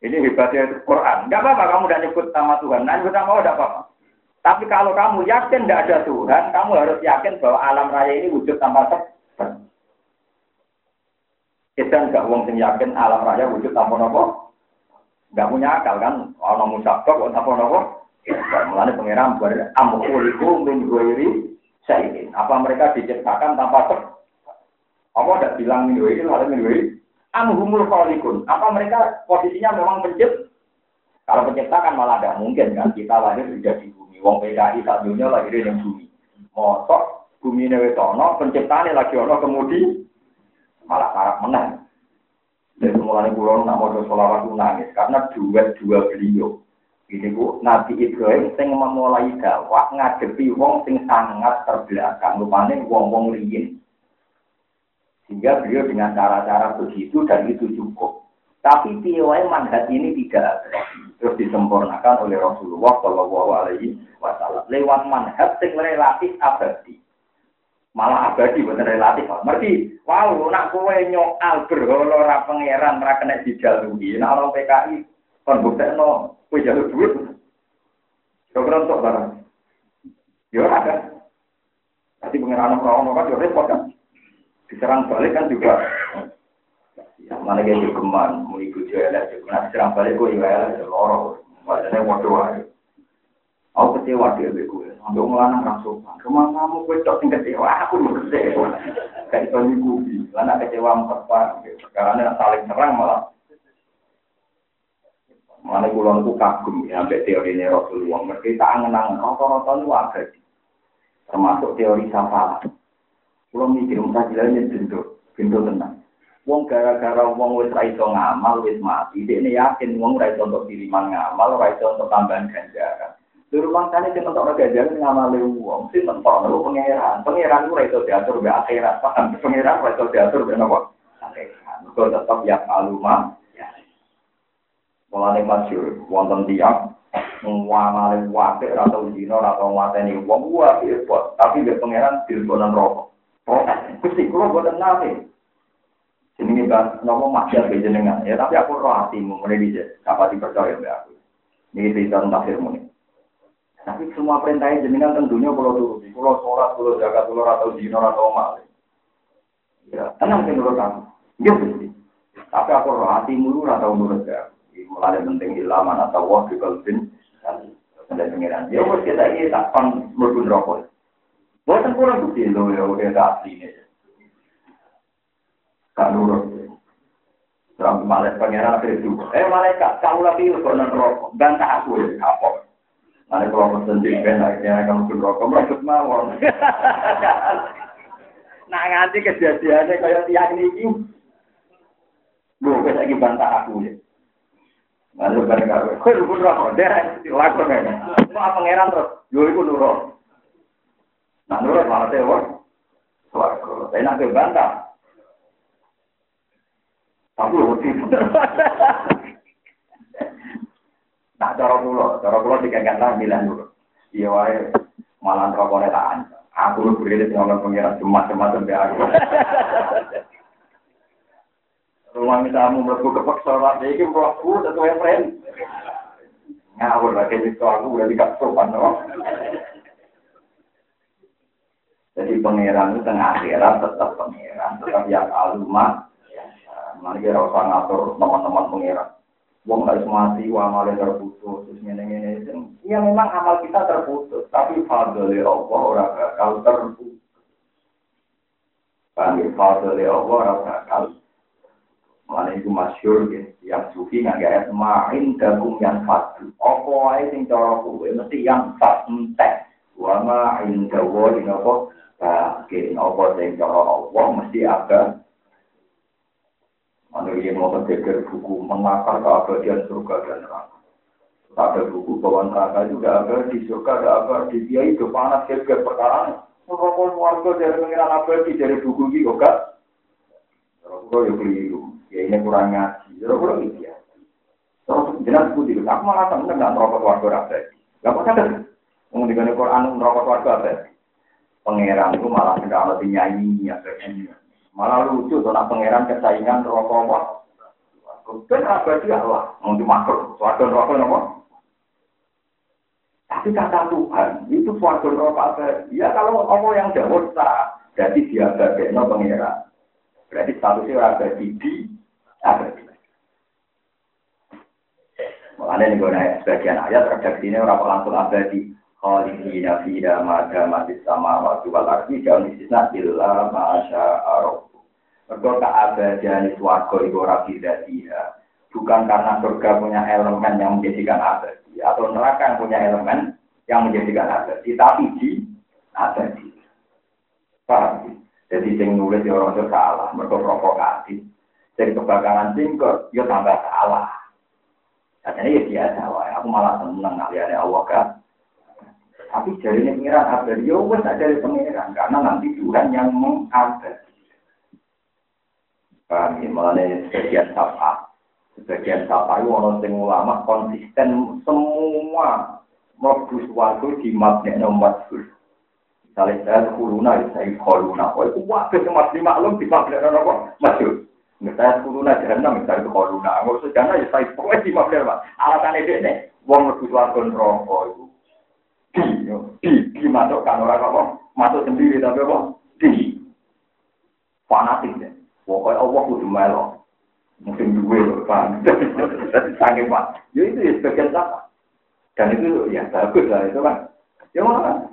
S1: Ini hebatnya Quran. Enggak apa-apa kamu tidak nyebut nama Tuhan, nah nyebut nama Allah tidak apa-apa. Tapi kalau kamu yakin tidak ada Tuhan, kamu harus yakin bahwa alam raya ini wujud tanpa sebab. Kita enggak wong sing yakin alam raya wujud tanpa nopo? Nggak punya akal kan? Orang musabak kok apa nopo? Mulanya pangeran ber amkuliku guiri sayin apa mereka diciptakan tanpa ter apa ada bilang min guiri lalu min guiri amhumul apa mereka posisinya memang pencipt kalau pencipta kan malah tidak mungkin kan kita lahir sudah di wong PKI saat dunia lahir di bumi mosok bumi ini wetono penciptanya lagi ono kemudi malah parah menang dan mulai pulau nak mau sholawat nangis karena duet dua beliau. Ini bu Nabi Ibrahim sing memulai dakwah ngadepi wong sing sangat terbelakang, rupanya wong wong liyin. Sehingga beliau dengan cara-cara begitu dan itu cukup. Tapi piawai manhat ini tidak terus disempurnakan oleh Rasulullah Shallallahu Alaihi Wasallam lewat manhat sing relatif abadi malah abadi bukan relatif. Merti, wow, nak kowe nyoal berhala ora pangeran ora kena dijalui. Nak orang PKI kon buktekno kowe jalur duit. Kok untuk barang. Ya ora kan. Nanti pangeran ora kan yo repot kan. Diserang balik kan juga. Ya, mana kayak geman, mau ikut jualan, juga diserang balik gue ya, loro, badannya waduh waduh. Aku kecewa dia beku. Sampai ngelanang langsung. Rumah kamu gue cok sing kecewa. Aku mau kecewa. Kayak itu nyugubi. Lana kecewa memperpan. Karena saling serang malah. Mana kulon itu kagum ya, sampai teori ini Rasulullah. Mereka tak angen-angen, rata-rata itu abadi. Termasuk teori safalah. Kulon mikir, muka jilannya bentuk, bentuk tenang. Wong gara-gara wong wis ra iso ngamal wis mati, dia yakin wong ra iso untuk diriman ngamal, ra iso untuk tambahan ganjaran. Di rumah sana sih mentok gajaran ngamali uang, sih mentok lu pangeran, pangeran lu itu diatur be akhirat, paham? Pangeran itu diatur be nopo akhirat. Kau tetap ya aluma. Mulane masyur, wonten tiang, ngamali wape atau dino atau mateni uang wape buat, tapi be pangeran dilbonan rokok. Oh, kusti kulo boten nate. Jenenge kan nopo maksiat be jenengan, ya tapi aku roh hatimu, mulai bisa, dapat dipercaya be aku. Ini cerita tentang firman tapi semua perintahnya jenengan tentunya kalau turuti, kalau sholat, kalau jaga, kalau atau dino atau mal. Ya, tenang sih menurut kamu. Ya, Tapi aku roh hati mulu atau menurut ya. Mulai penting ilaman atau wah di kalbin. Dan pengiran. Ya, bos kita ini takkan merbun rokok. Buatan kurang bukti lo ya, udah ada aslinya. Kan nurut. Terus malaikat pangeran akhirnya. Eh malaikat, kamu lagi kok rokok. Bantah aku ya, kapok. Ada kalau pesen jengben, akhirnya kamu pun rokok, merokok mawon. *laughs* Nah nganti kejadiannya kayak tiang ini. Bu, kita lagi bantah aku ya. Lalu bareng aku, kau pun rokok, dia lakukan kan. Mau pangeran terus, yo itu nurut. Nah nurut malah tewa. Suaraku, saya nak bantah. Tapi lebih. Nah, cara kula, cara kula lah dulu. Iya malah tak. Aku lu pengiran aku. Mlebu iki mlebu friend. Ngawur lah gitu aku udah dikasih sopan. Jadi pangeran itu tengah akhirat tetap pangeran, tetap yang alumah. Nanti kira usah ngatur teman-teman pangeran. Wong harus mati, amalnya terputus, terus ngene-ngene. Ya memang amal kita terputus, tapi fadli Allah orang bakal terputus. Ya? Fadli Allah orang bakal. Mana itu masyur ya, yang sufi nggak ayat main dagung yang fadu. Apa aja sing cara kuwe mesti yang fat entek. Wa ma inda wa ing apa bagian apa sing cara Allah mesti ada. Mana dia mau berpikir buku menakar keabadian surga dan neraka. Ada buku bawaan neraka juga ada di surga, ada apa di dia itu panas kayak perkara. Pokoknya warga dari pengiran abadi dari buku ini kok gak. Kalau ya keliru ya ini kurang ngaji, kurang itu ya. Terus jelas putih, aku malah seneng nggak merokok warga abadi. Gak apa. Kemudian di Quran merokok warga abadi. Pangeran itu malah tidak ada nyanyi ya Malah lucu nak pangeran kesaingan rokok apa. Kan abadi Allah, mau dimakan, warga rokok apa? Tapi kata Tuhan, itu suatu rokok abadi. Ya kalau Allah yang jauh jadi dia abadi, no pangeran. Berarti statusnya abadi di abadi. Makanya nih gue sebagian ayat redaksi ini orang langsung abadi. Khalidina fida mada mati sama waktu wal ardi jauh istisna illa ma'asya arobu. Mereka keabadian itu warga ibu rabi dia. Bukan karena surga punya elemen yang menjadikan abadi. Atau neraka yang punya elemen yang menjadikan abadi. Tapi di abadi. Paham? Jadi yang nulis ya orang itu salah. Mereka provokatif dari kebakaran singkot, ya tambah salah. Katanya ya biasa, wah. aku malah seneng kalian Allah kan. Tapi jadi ini pengiran abadi, ya wes dari pengiran, karena nanti Tuhan yang mengabadi. Paham ya, malah sebagian sapa. Sebagian sapa itu orang yang ulama konsisten semua mlebu suatu di mabne nomor Misalnya saya kuruna, saya kuruna. Oh, itu waktu yang masih maklum di mabne nomor masyur. Misalnya kuruna jahanam, misalnya itu koruna. Nggak usah jahanam, ya saya pokoknya di maaf pak. Alasan itu nih, uang lebih warga rokok itu. Di, di, di masuk kan orang apa? Masuk sendiri tapi apa? Di. Fanatik deh. Pokoknya Allah kudu melo. Mungkin gue loh, paham. Sangat pak. Ya itu ya sebagian apa? Dan itu ya bagus lah itu kan. Ya mana?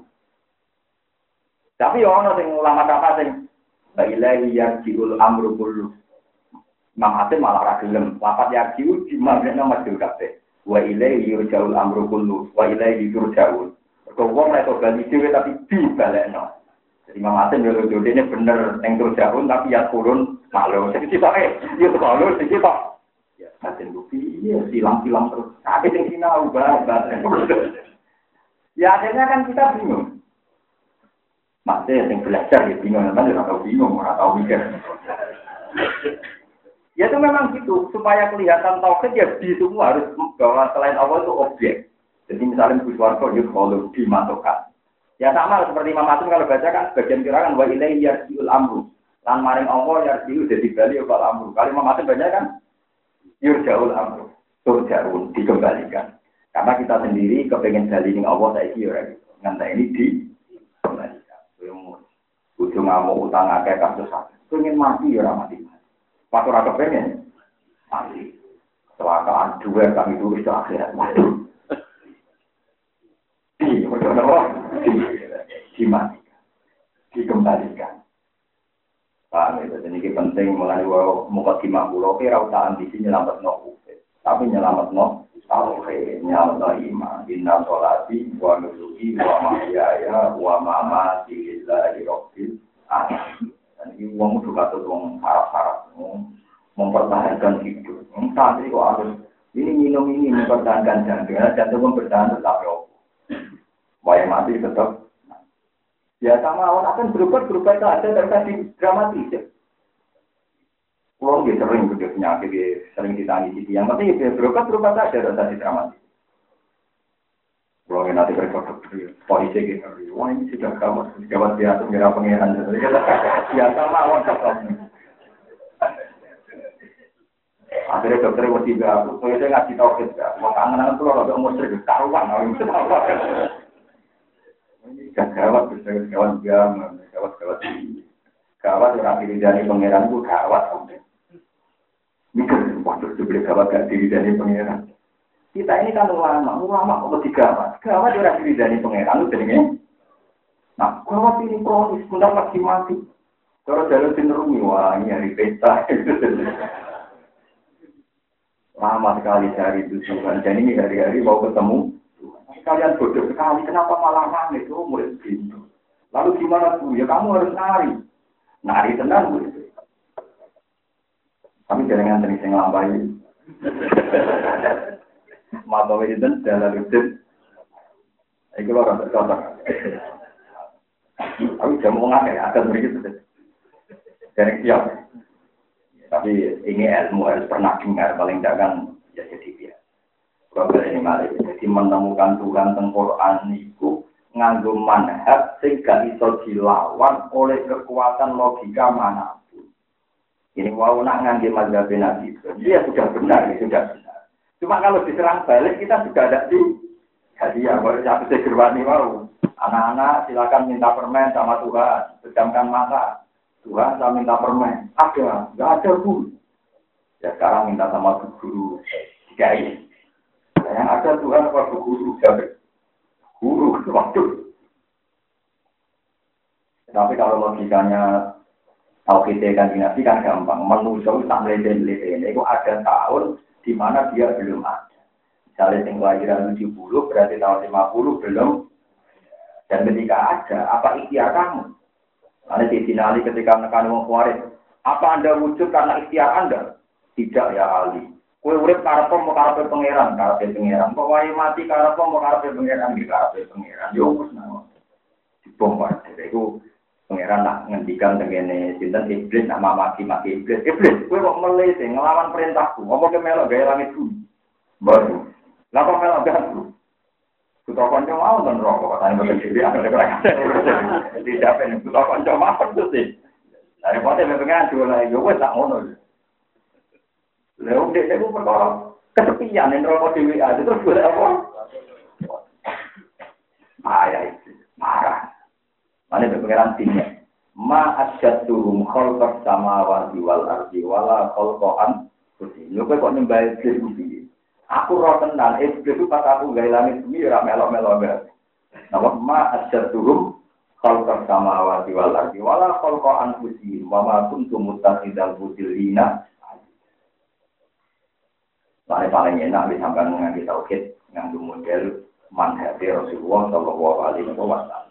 S1: Tapi ya orang yang ulama apa sing Bailai yang jiul amru kullu Imam Hasim malah ra gelem. Lapat yarjiu di mabna masjid kabeh. Wa ilaihi yurja'ul amru kullu wa ilaihi yurja'ul. Kok wong nek bali dhewe tapi dibalekno. Jadi Hasim yo lho ini bener ning turja'un tapi ya turun malu. Jadi kita eh yo kalau sing kita ya Hasim bukti ya silang-silang terus. Tapi sing sinau banget. *laughs* Ya akhirnya kan kita bingung. Maksudnya yang belajar ya bingung, nanti orang tahu bingung, orang tahu mikir. Ya itu memang gitu, supaya kelihatan tauhid ya di semua harus bahwa selain Allah itu objek. Jadi misalnya Gus Warko itu kalau dimasukkan. Ya sama seperti Imam Asim kalau baca kan sebagian kira wa ilai yarjiul amru. Lan maring Allah yarjiul jadi bali wal amru. Kalau Imam Asim baca kan yurjaul amru. Turjaun dikembalikan. Karena kita sendiri kepengen dalilin Allah saya kira gitu. Nganti ini dikembalikan. Ujung ngamuk utang akeh kasus sakit. Pengen mati ya mati. Pas ora kepengen. Mati. Kecelakaan dua kami tulis ke akhirat. Waduh. Di, di, dimatikan. Dikembalikan. Paham ya, jadi ini penting mulai muka timah pulau kira usah ambisi nyelamat no tapi nyelamat no tauhid, nyelamat no iman, inna sholati, wa nusuki, wa mahyaya, wa mamati, lillahi rabbil alamin. Dan ini uang itu kata uang harap-harap, mempertahankan hidup. Entah sih kok harus ini minum ini mempertahankan jantung, jantung pun bertahan tetap ya. Waya mati tetap. Ya sama orang akan berubah berubah itu ada tadi dramatis. Ya. Pulau dia sering begitu penyakit, dia sering ditangis di yang penting dia berubah berubah saja tadi dramatis. Kalau nanti mereka polisi gitu, wah ini sudah kamu gawat biasa mengira pengiran. Biasa mawon Akhirnya dokter mau tiga, saya saya ngasih tau kita, mau kangen tuh kalau umur seribu karuan, mau itu Ini gawat, gawat jam, gawat gawat gawat orang diri dari pangeran itu gawat sampai. Mikir, waduh, dibeli gawat gak diri dari pangeran. Kita ini kan ulama, ulama kok digawat. Gawat ora diri dari pangeran itu jenenge. Nah, gawat ini kronis, benar lagi mati. Kalau jalan sinrumi, wah ini hari pesta. Lama sekali dari itu Tuhan. Jadi hari-hari mau ketemu. Kalian bodoh sekali. Kenapa malah nangis? Oh, murid pintu. Lalu gimana bu? Ya kamu harus nari. Nari tenang bu. Kami jangan sering sing lambai. Mata itu dalam itu. Itu orang terkotak. Tapi jam mau ngake, akan begitu. Dari siap. Tapi ini ilmu harus pernah dengar, paling tidak kan ya jadi dia. Kalau ini malah jadi menemukan Tuhan tentang Quran itu nganggo manhaj sing gak iso dilawan oleh kekuatan logika mana pun. Ini wow nak ngangge mazhab Nabi. Dia sudah benar, dia sudah benar. Cuma kalau diserang balik kita sudah ada di hadiah. Baru siapa sih gerwani mau. Anak-anak silakan minta permen sama Tuhan, pejamkan mata. Tuhan saya minta permen. Ada, nggak ada bu. Ya sekarang minta sama guru kiai. Yang ada Tuhan apa guru? Jadi guru *laughs* waktu. Tapi kalau logikanya kita kan dinasti kan gampang. Manusia tak melete-melete. Itu ada tahun di mana dia belum ada. Misalnya yang kelahiran 70 berarti tahun 50 belum. Dan ketika ada, apa ikhtiar kamu? Karena di Ali ketika menekan wong apa anda wujud karena ikhtiar anda? Tidak ya Ali. Kue urip karep mau karep pangeran, karep pangeran. Kok wae mati karep mau karep pangeran, di karep pangeran. Yo wis nang. Dibongkar. Iku pangeran nak ngendikan tengene sinten iblis nama maki-maki iblis. Iblis, kue kok melete ngelawan perintahku. Apa ke melok gawe langit bumi? Baru. Lah kok melok ganggu? Kuto konco mau dan rokok katanya boten dhewe ada kerajaan. Tidak ben kuto konco mau terus sih. Dari pote mempengen dua lagi, gue tak ngono. Lalu dia itu perkara kesepian yang rokok WA itu terus boleh apa? Marah itu, marah. Mana berpengiran tinggi. Ma asyadduhum khalqas samawati wal ardi wala khalqan putih. Lho kok nyembah iblis Aku roh tenan, iblis itu pas aku gaya langit bumi ya melok-melok banget. Nama ma asyadduhum khalqas samawati wal ardi wala khalqan putih. Wa ma kuntum muttakhidal budilina Soalnya paling enak disampaikan mengambil tauhid dengan model manhaj Rasulullah Shallallahu Alaihi Wasallam.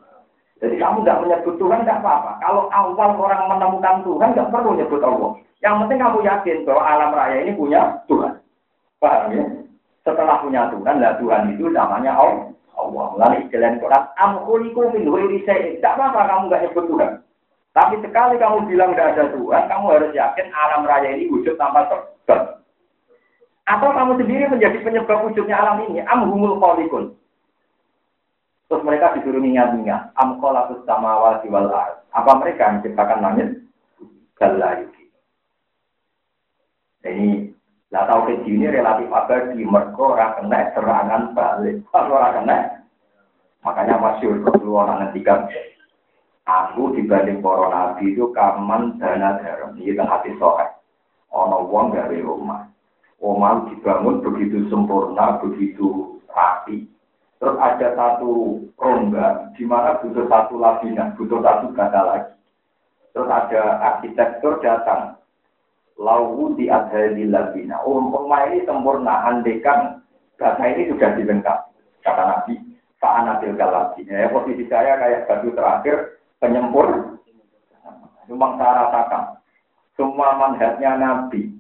S1: Jadi kamu tidak menyebut Tuhan tidak apa-apa. Kalau awal orang menemukan Tuhan tidak perlu menyebut Allah. Yang penting kamu yakin bahwa alam raya ini punya Tuhan. Paham ya? Setelah punya Tuhan, lah Tuhan itu namanya Allah. Allah. Lalu istilah Quran, amkuliku min Tidak apa-apa kamu nggak nyebut Tuhan. Tapi sekali kamu bilang tidak ada Tuhan, kamu harus yakin alam raya ini wujud tanpa sebab. Atau kamu sendiri menjadi penyebab wujudnya alam ini? Amhumul kholikun. Terus mereka disuruh ingat-ingat. Amkholatus samawati wal Apa mereka menciptakan langit? Galayuki. Ini lah tahu ke ini relatif di mergo ora kena serangan balik. Kalau ora kena makanya masyur keluar ngendikan aku dibanding para nabi itu kaman dana garam ini kan hati sohe ono wong gawe rumah Omah dibangun begitu sempurna, begitu rapi. Terus ada satu rongga di mana butuh satu labina, butuh satu gada lagi. Terus ada arsitektur datang. Lau di di labina. Oh, rumah ini sempurna, andekan gada ini sudah dilengkapi. Kata Nabi, Pak Anabil Galabina. Ya, posisi saya kayak batu terakhir, penyempur. Cuma saya rasakan. Semua manhatnya Nabi,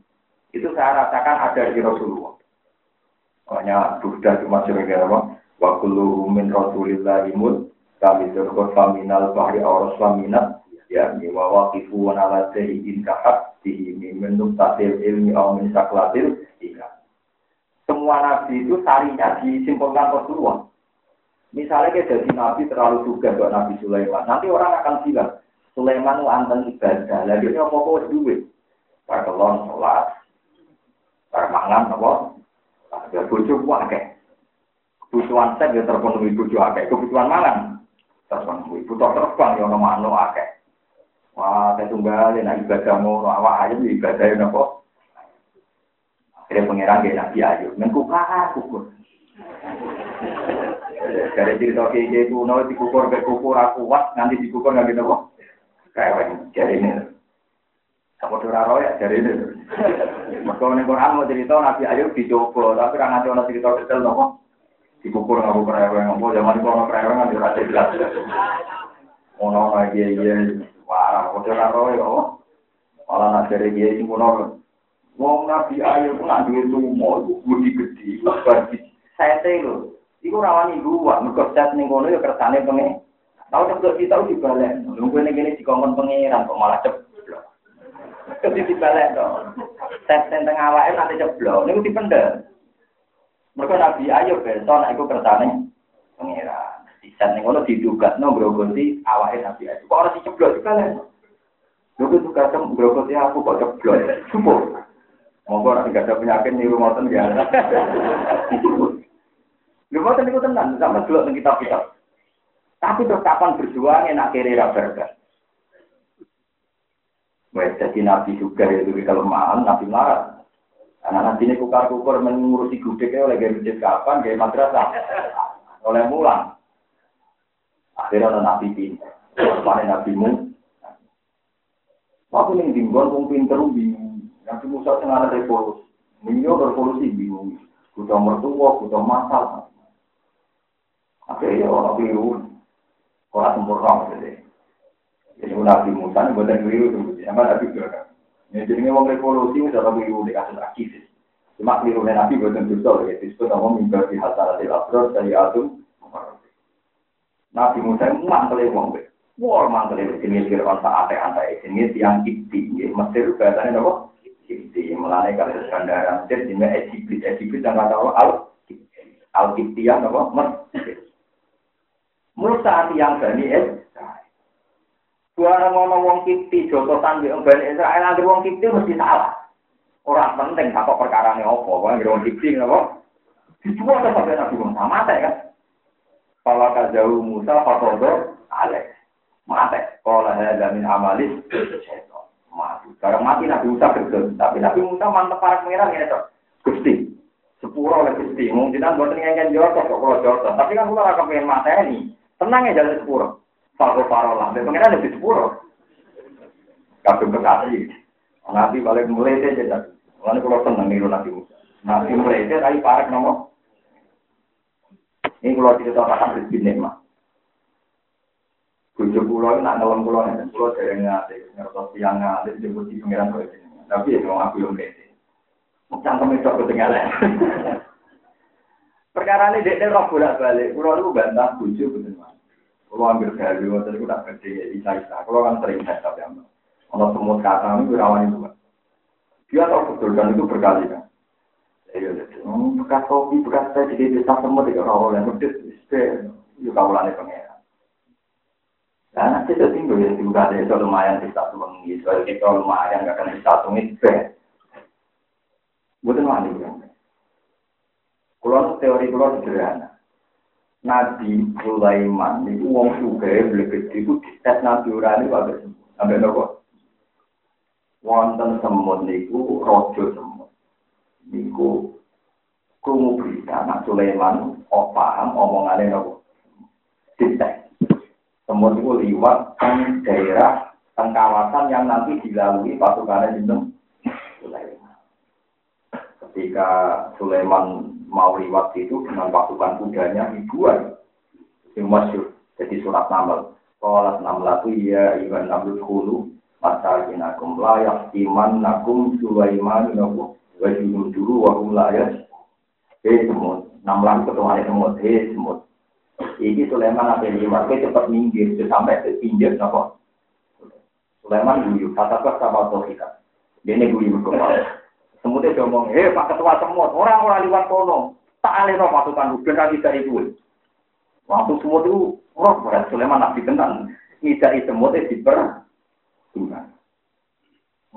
S1: itu saya rasakan ada di Rasulullah. Makanya Buddha cuma sering apa? Wa kullu min Rasulillah imut kami terkot faminal bahri auros faminat ya ni wa waqifu wa ala sayyidin kahat di min tatil ilmi au min saklatil ika. Semua nabi itu sarinya disimpulkan Rasulullah. Misalnya kayak jadi nabi terlalu juga buat Nabi Sulaiman, nanti orang akan bilang Sulaiman itu anten ibadah, lagi ini apa-apa duit. Kalau sholat, Permangan apa? Ada bojo akeh. Kebutuhan set ya terpenuhi bojo akeh. Kebutuhan mangan terpenuhi. Butuh terbang ya ono manuk akeh. Wah, saya tunggal ya ibadah mau awak ayam ya ibadah ya apa? Akhirnya pangeran gak nabi ayu, mengkukar kukur. Dari cerita kayak gitu, no dikukur ke aku kuat, nanti dikukur nggak gitu kok. Kayak jadi ini. Apa ora ya dari itu. Mergo ning Quran mau cerita Nabi Ayub dicoba, tapi ra nganti ana cerita detail nopo. Dikukur ngaku kereweng, apa zaman iku ana kereweng nganti ora jelas. Ono lagi ya, wah, kok ora ro ya. Malah nak dari dia sing kuno. Wong Nabi Ayub nak duwe tumo, budi gede, bagi saya lho. Iku rawani gua, mergo set ning kono ya kersane pengen. Tahu cepet kita udah balik. Nunggu ini gini dikongkon pengiran kok malah cepet. Jadi dibalik dong. Tes tentang awalnya nanti jeblok. Ini dipendel. Mereka Nabi Ayub besok, nah itu kersane pengiran. Di set ning kono diduga no grogoti awalnya Nabi Ayub. Kok orang diceblok dibalik? Lu itu kadang grogoti aku kok jeblok. Sumpah. Monggo nek gak ada penyakit niru ngoten ya. Lu ngoten niku tenan sama ning kitab-kitab. Tapi terus kapan berjuang enak kiri Wes jadi nabi juga itu di kelemahan, nabi marah. Karena nanti ini kukar kukur mengurusi gudeg oleh gaya kapan, gaya madrasah, oleh mulang. Akhirnya ada nabi pinter, mana nabi mu. Waktu ini tinggal pun pinter bingung. Nabi Musa tengah ada revolusi, Minyo revolusi bingung. Kuda mertua, kuda masal. Akhirnya orang biru, orang sempurna jadi. Jadi Nabi Musa ini buatan keliru tuh, sama Nabi juga. Ya, ini wong revolusi udah lebih keliru di kasus aktivis. Cuma keliru Nabi buatan dosa, ya disebut nama mimbar di hasil abdur dari atum. Nabi Musa ini mantel wong be. Wah mantel itu jenis Fir'aun saat antai jenis yang kipti, Mesir bahasanya apa? Kipti, melalui kali Skandara Mesir, jenis Egypt, Egypt yang kata al al kiptian apa? Mesir. Musa yang bani Israel. Barang ngono wong kipti jotosan di Bani Israel, ada wong kipti mesti salah. Orang penting apa perkara ini apa, wong wong kipti apa? Dijual ke sampai Nabi Musa, mata kan? Kalau kajau Musa, Fatodo, Alex. Mati. Kalau ada min amalis, mati. Sekarang mati Nabi Musa kerja, tapi Nabi Musa mantep para pengiran ya, Dok. Gusti. Sepuluh oleh Gusti. Mungkin kita buat ngengken jotos, kok kalau jotos. Tapi kan kalau akan pengen mata ini, tenang ya jalan sepuluh. Faro farolah, lah. pengen lebih sepuluh. Kabeh bekasi. Nabi balik mulai deh jadi. Mulai kalau seneng niru Nabi Musa. Nabi mulai deh tapi parek nomor. Ini kalau tahu akan berbeda mah. Bujuk pulau nak dalam pulau ini, pulau dari ngati, ngertos tiang ngati, jemput di pengiran kau ini. Tapi ya mau aku yang beda. Cangkem itu aku tinggalin. *laughs* Perkara ini dia roh bolak balik. Pulau itu bantah betul mas. Kalau ambil gawe, waktu itu tak gede, bisa-bisa. Kalau kan sering saya tapi ambil. Kalau semua kata ini rawan itu kan. Dia tahu betul dan itu berkali kan. Iya, bekas kopi, bekas teh, jadi bisa semua tidak rawol yang pedes, itu kawalannya pengeran. Nah, nanti itu tinggal ya, juga ada itu lumayan bisa tuangi, soal kita lumayan gak akan bisa tuangi, Bukan wani kan. Kulon teori kulon sederhana. Nabi Sulaiman itu wong beli gede itu tes nabi urani pada sampai nopo. Wonten semut niku rojo semut. Niku krungu berita nak Sulaiman oh paham omongannya nopo. Dites. Semut itu liwat kan daerah kan kawasan yang nanti dilalui pasukannya jeneng Sulaiman. Ketika Sulaiman mau liwat itu dengan pasukan kudanya ribuan. Yang masyur jadi surat namal. Sholat namlatu ya iban namlut hulu masakin akum layak iman nakum sulaiman nakum wajibun dulu wahum layak hei semut namlan ketua semut hei semut. Ini Sulaiman apa lima ke cepat minggir sampai ke pinggir nopo Sulaiman guyu kata kata sama kita? Ini guyu berkembang Semutnya dia ngomong, hei Pak Ketua Semut, orang-orang liwat kono, tak alih pasukan Ruben lagi dari itu. Waktu semut itu, roh berat Sulaiman nabi tenan, ngidai semut itu diper,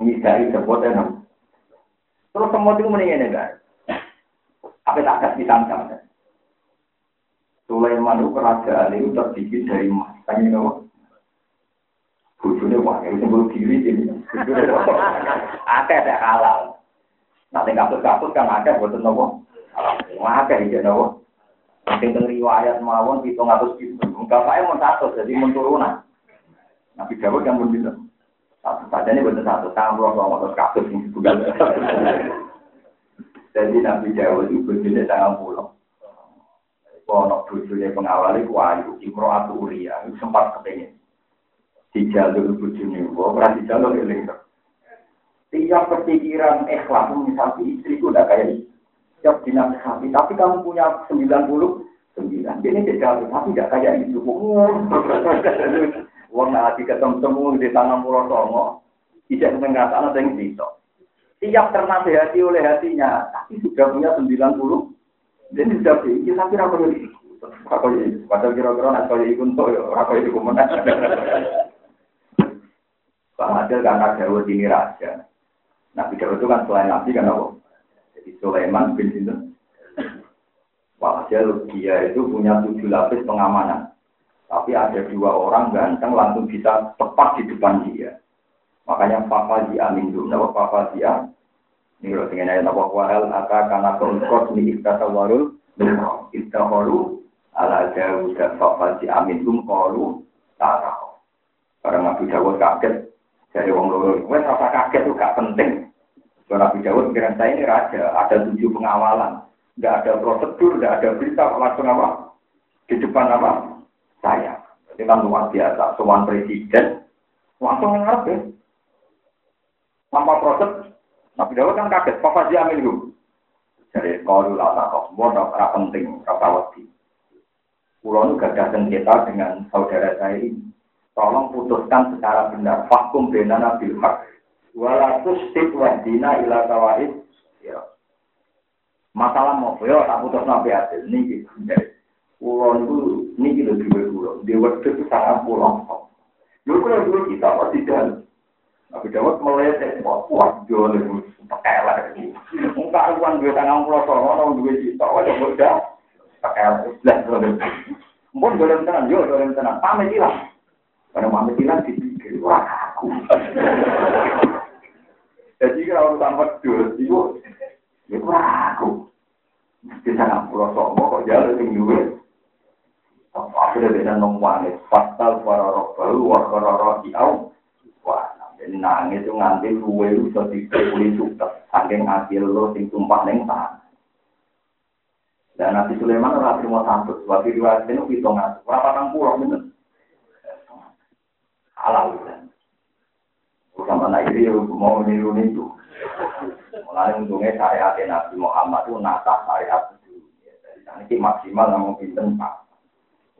S1: ngidai semut itu. Terus semut itu mendingin enggak? Apa tak kasih tangkap? Sulaiman itu kerajaan itu terdiri dari emas. Tanya apa? Bujurnya wah, itu sebelum diri ini. *laughs* Akeh ada halal. Nanti kasus-kasus kan ada buat nopo. Ada ide nopo. Nanti riwayat mawon itu ngatus. Enggak saya mau satu, jadi mau turunan. Nabi Dawud yang berbeda. Satu saja ini betul satu tambah kalau terus kasus ini bukan. Jadi Nabi Dawud itu bujurnya sangat pulau. Kalau bujurnya pengawal itu ayu, Imro atau Uria, sempat kepengen. Di jalur bujurnya, bahwa di jalur ini. Tiap perpikiran ikhlas, misalnya istriku udah kayak Tiap dinasihati, tapi kamu punya 90 sembilan. Ini tidak tapi tidak kayak itu. Uang *laughs* hati ketemu di tangan pulau songo, tidak mengatakan ada yang bisa. Tiap ternasihati oleh hatinya, tapi sudah punya sembilan puluh. Jadi sudah ini tapi apa ini? Apa ini? Padahal kira-kira nak kaya ikut tuh, apa itu kemenang. Bang Adil karena Dawud ini raja. Nabi Dawud itu kan selain Nabi kan apa? Jadi Sulaiman bin Sinten Walhasil dia itu punya tujuh lapis pengamanan. Tapi ada dua orang ganteng langsung bisa tepat di depan dia. Makanya Papa dia minum, nama Papa dia. Ini kalau dengan ayat Nabi Wahal, aka karena keungkot ini iktata warul, iktaholu, ala jauh dan Papa dia minum, kalu, tahu. Karena Nabi Dawud kaget, jadi wong loro, wes rasa kaget itu gak penting. Soal Nabi Dawud pikiran saya ini raja, ada tujuh pengawalan nggak ada prosedur, nggak ada berita, langsung apa? Di depan apa? Saya. Ini kan luar biasa. Soal presiden, langsung ngarep ya. Tanpa proses, Nabi Dawud kan kaget, Papa Jamin itu. Jadi, kalau lata kok, semua tak penting, kata waktu. Pulau itu gak sengketa dengan saudara saya ini. Tolong putuskan secara benar. Fakum benana bilhaq. Walatus tip wahdina ila kawaid. Ya. Masalah mau ya tak putus nabi hasil nih gitu. Pulau itu ini gitu dua pulau. Di waktu itu sangat pulau. Lalu kalau dulu kita apa tidak? Nabi Dawud meleset, wah, jual itu pakai lah. Muka uang dua tangan pulau sama orang dua juta, coba udah pakai lah. Lah, Mungkin boleh tenang, yo, boleh tenang. Pamit hilang. Karena pamit hilang dipikir, wah, aku. Jadi kalau tanpa dua, itu itu aku. Di sana pulau somo kok jalan sing duwe. Akhirnya bisa nongwangis. Pasal para roh baru, para roh diau. Wah, jadi nangis itu nganti luwe bisa dipuli sukses. Saking akhir lo sing tumpah neng tangan. Dan Nabi Sulaiman ora terima santut. Waktu riwayat itu hitungan. Berapa tang pulau bener? Halal kan. Sama ini mau niru itu. Mulai untungnya syariat Nabi Muhammad itu nata syariat itu. Jadi maksimal namun pinten pak.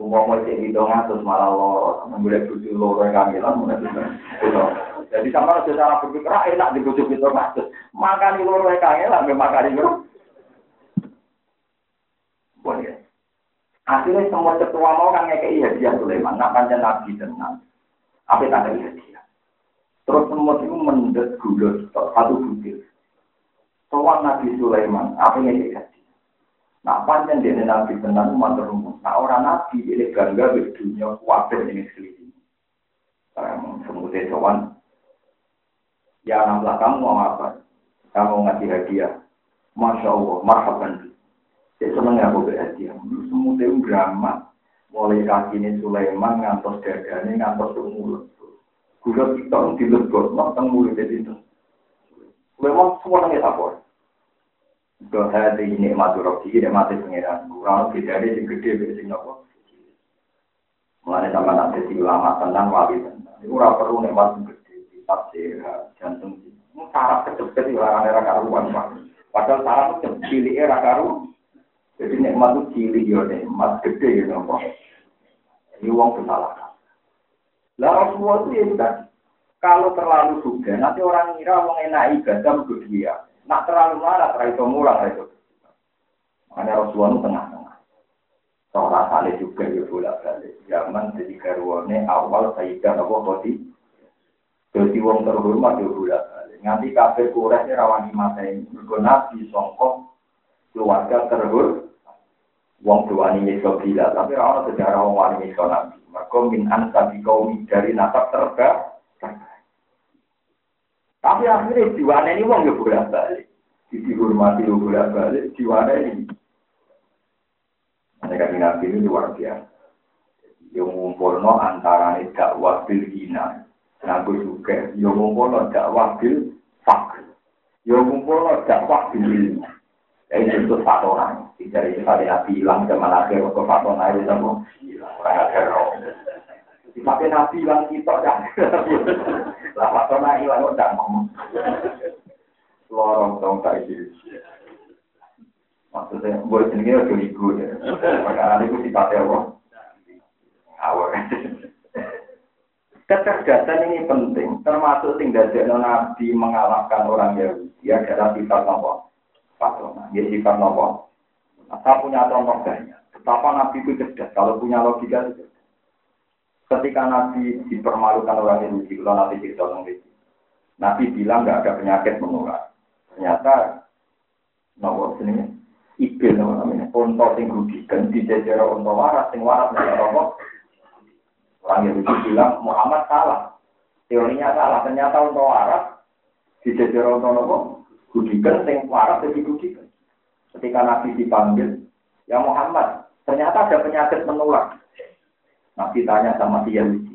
S1: Umum mau cek itu ngatus malah loro, boleh bujuk loro kamilan, mulai Jadi sama secara berpikir ah, enak di bujuk itu ngatus. Makan loro kamilan, makan itu. Boleh. Akhirnya semua ketua mau kan ngekei hadiah Sulaiman, nak panjang nabi tenang. Apa tak ada hadiah? Terus semua itu mendet gula satu butir. Soal Nabi Sulaiman, apa yang dia? Nah, panjang dia Nabi tenang umat umum. Nah, orang Nabi ini bangga di dunia kuatir ini sekeliling. Sekarang semutnya soal. Ya, anak kamu mau apa? Kamu ngasih hadiah. Masya Allah, marhaban. Saya seneng ya aku berhadiah. Semutnya drama. Mulai kaki ini Sulaiman, ngantos dadanya, ngantos mulut. Gula kita dilebot, matang mulut itu. Memang semua nangis apa? Dohati ini mati roki, ini mati pengiran. Kurang beda ada yang gede, beda sing apa? Mulai sama nanti si ulama tentang wali tentang. Itu ora perlu nikmat gede, tafsir, jantung. Sarap kecepet itu orang era karuan Padahal sarap itu cilik era karu. Jadi nikmat itu cilik ya, nikmat gede ya, apa? Ini uang kesalahan. Lah Rasulullah itu ya sudah kalau terlalu sudah, nanti orang ngira mau enak ibadah untuk dia. Nak terlalu marah, terlalu itu mulang itu. Makanya Rasulullah itu tengah-tengah. Seorang kali juga ya bolak balik. Zaman jadi garwane awal Sayyidah Abu Khadi. Jadi wong terhormat ya bolak balik. Nganti kafir Quraisy rawani mata ini. Mergo Nabi songkok keluarga terhormat. Wong tuani nyiksa gila, tapi orang sejarah wong wani nyiksa Nabi. Mergo min ansabi kaum dari nasab terbaik. Tapi akhirnya jiwane ini wong ya bolak balik. Dihormati ya bolak balik, jiwane ini. Mereka Nabi ini luar biasa. Yang ngumpulno antara dakwah bil hina. Ngaku juga, yo ngumpul dakwah bil fakir. Yo ngumpul dakwah bil ilmu. Ya itu itu fatona. Dari sifat Nabi hilang zaman akhir ke fatona itu sama hilang orang akhir. Tapi Nabi hilang kita kan. Lah fatona hilang udah ngomong. Lorong dong tak Maksudnya, buat sendiri udah ibu ya. Maka itu sifatnya apa? Awal. Kecerdasan ini penting, termasuk sing dadekno Nabi mengalahkan orang Yahudi adalah sifat nopo. Patona, ya sifat nopo. Saya punya contoh banyak. Betapa Nabi itu cerdas, kalau punya logika itu cerdas. Ketika Nabi dipermalukan orang Yahudi, kalau Nabi cerita itu. Nabi bilang nggak ada penyakit menular. Ternyata, nopo sini, ibil namanya, unta sing rugikan, di jajar unta waras, sing waras, nopo, Orang Yahudi bilang Muhammad salah. Teorinya salah. Ternyata untuk waras di jajar untuk nopo gudikan sing waras jadi gudikan. Ketika Nabi dipanggil, ya Muhammad, ternyata ada penyakit menular. Nabi tanya sama si Yahudi,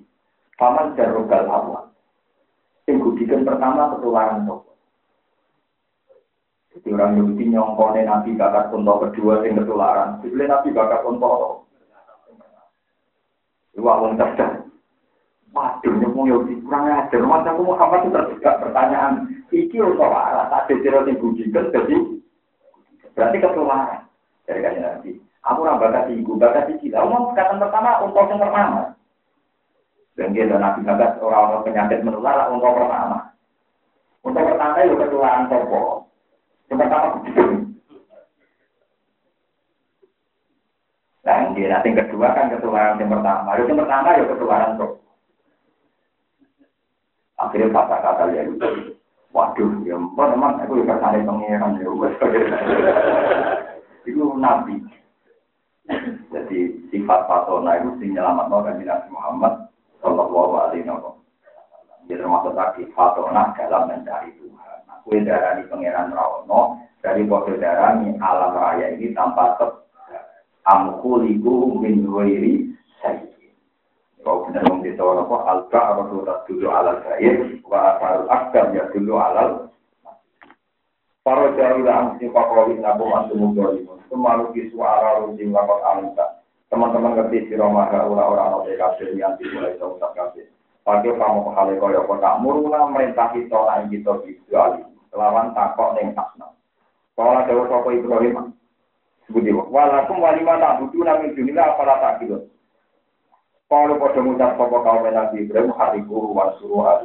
S1: paman jarogal awal. Sing gudikan pertama ketularan toko. Jadi orang Yahudi nyongkone Nabi bakat untuk kedua sing ketularan. Jadi Nabi bakat untuk Wah, wong cerdas. Waduh, nyemung yo kurang ajar. Mas aku Muhammad itu terjebak pertanyaan. Iki arah tak ada yang bujikan, jadi berarti ketularan. Dari kaya nanti. Aku orang bakat ibu, bakat iki. Lalu mau kata pertama untuk yang pertama. Dan dia dan nabi bakat orang-orang penyakit menular untuk pertama. Untuk pertama itu ketularan topo. Yang pertama Nah, ini nanti kedua kan ketularan yang pertama. Yang pertama ya ketularan tuh. Akhirnya kata-kata ya itu. Waduh, ya teman aku juga cari pengiran ya. itu nabi. Jadi sifat patona itu sing nyelamat kan Nabi Muhammad Sallallahu Alaihi Wasallam. Jadi termasuk tadi patona dalam mencari Tuhan. Aku darani pangeran Rawono dari bodoh darani alam raya ini tanpa sebab amkuliku min ghairi sayyi. Kau benar wong desa apa alka apa dulu alal gaib wa asal akdam ya dulu alal Para jauh lah si pakawin nabu masuk mudolimu. Semalu kisu ara rujim lakot alimta. Teman-teman ngerti si romaha ura-ura nopo kafir yang dimulai jauh tak kafir. Pakai kamu pahale kaya kota muruna merintah kita lain kita bisu alim. Kelawan takok neng asna. Kalau ada sopo Ibrahim, Budi walakum walima tak butuh nami dunia apalah tak gitu. Kalau pada ngucap sopo kau Nabi Ibrahim hari guru wa suruh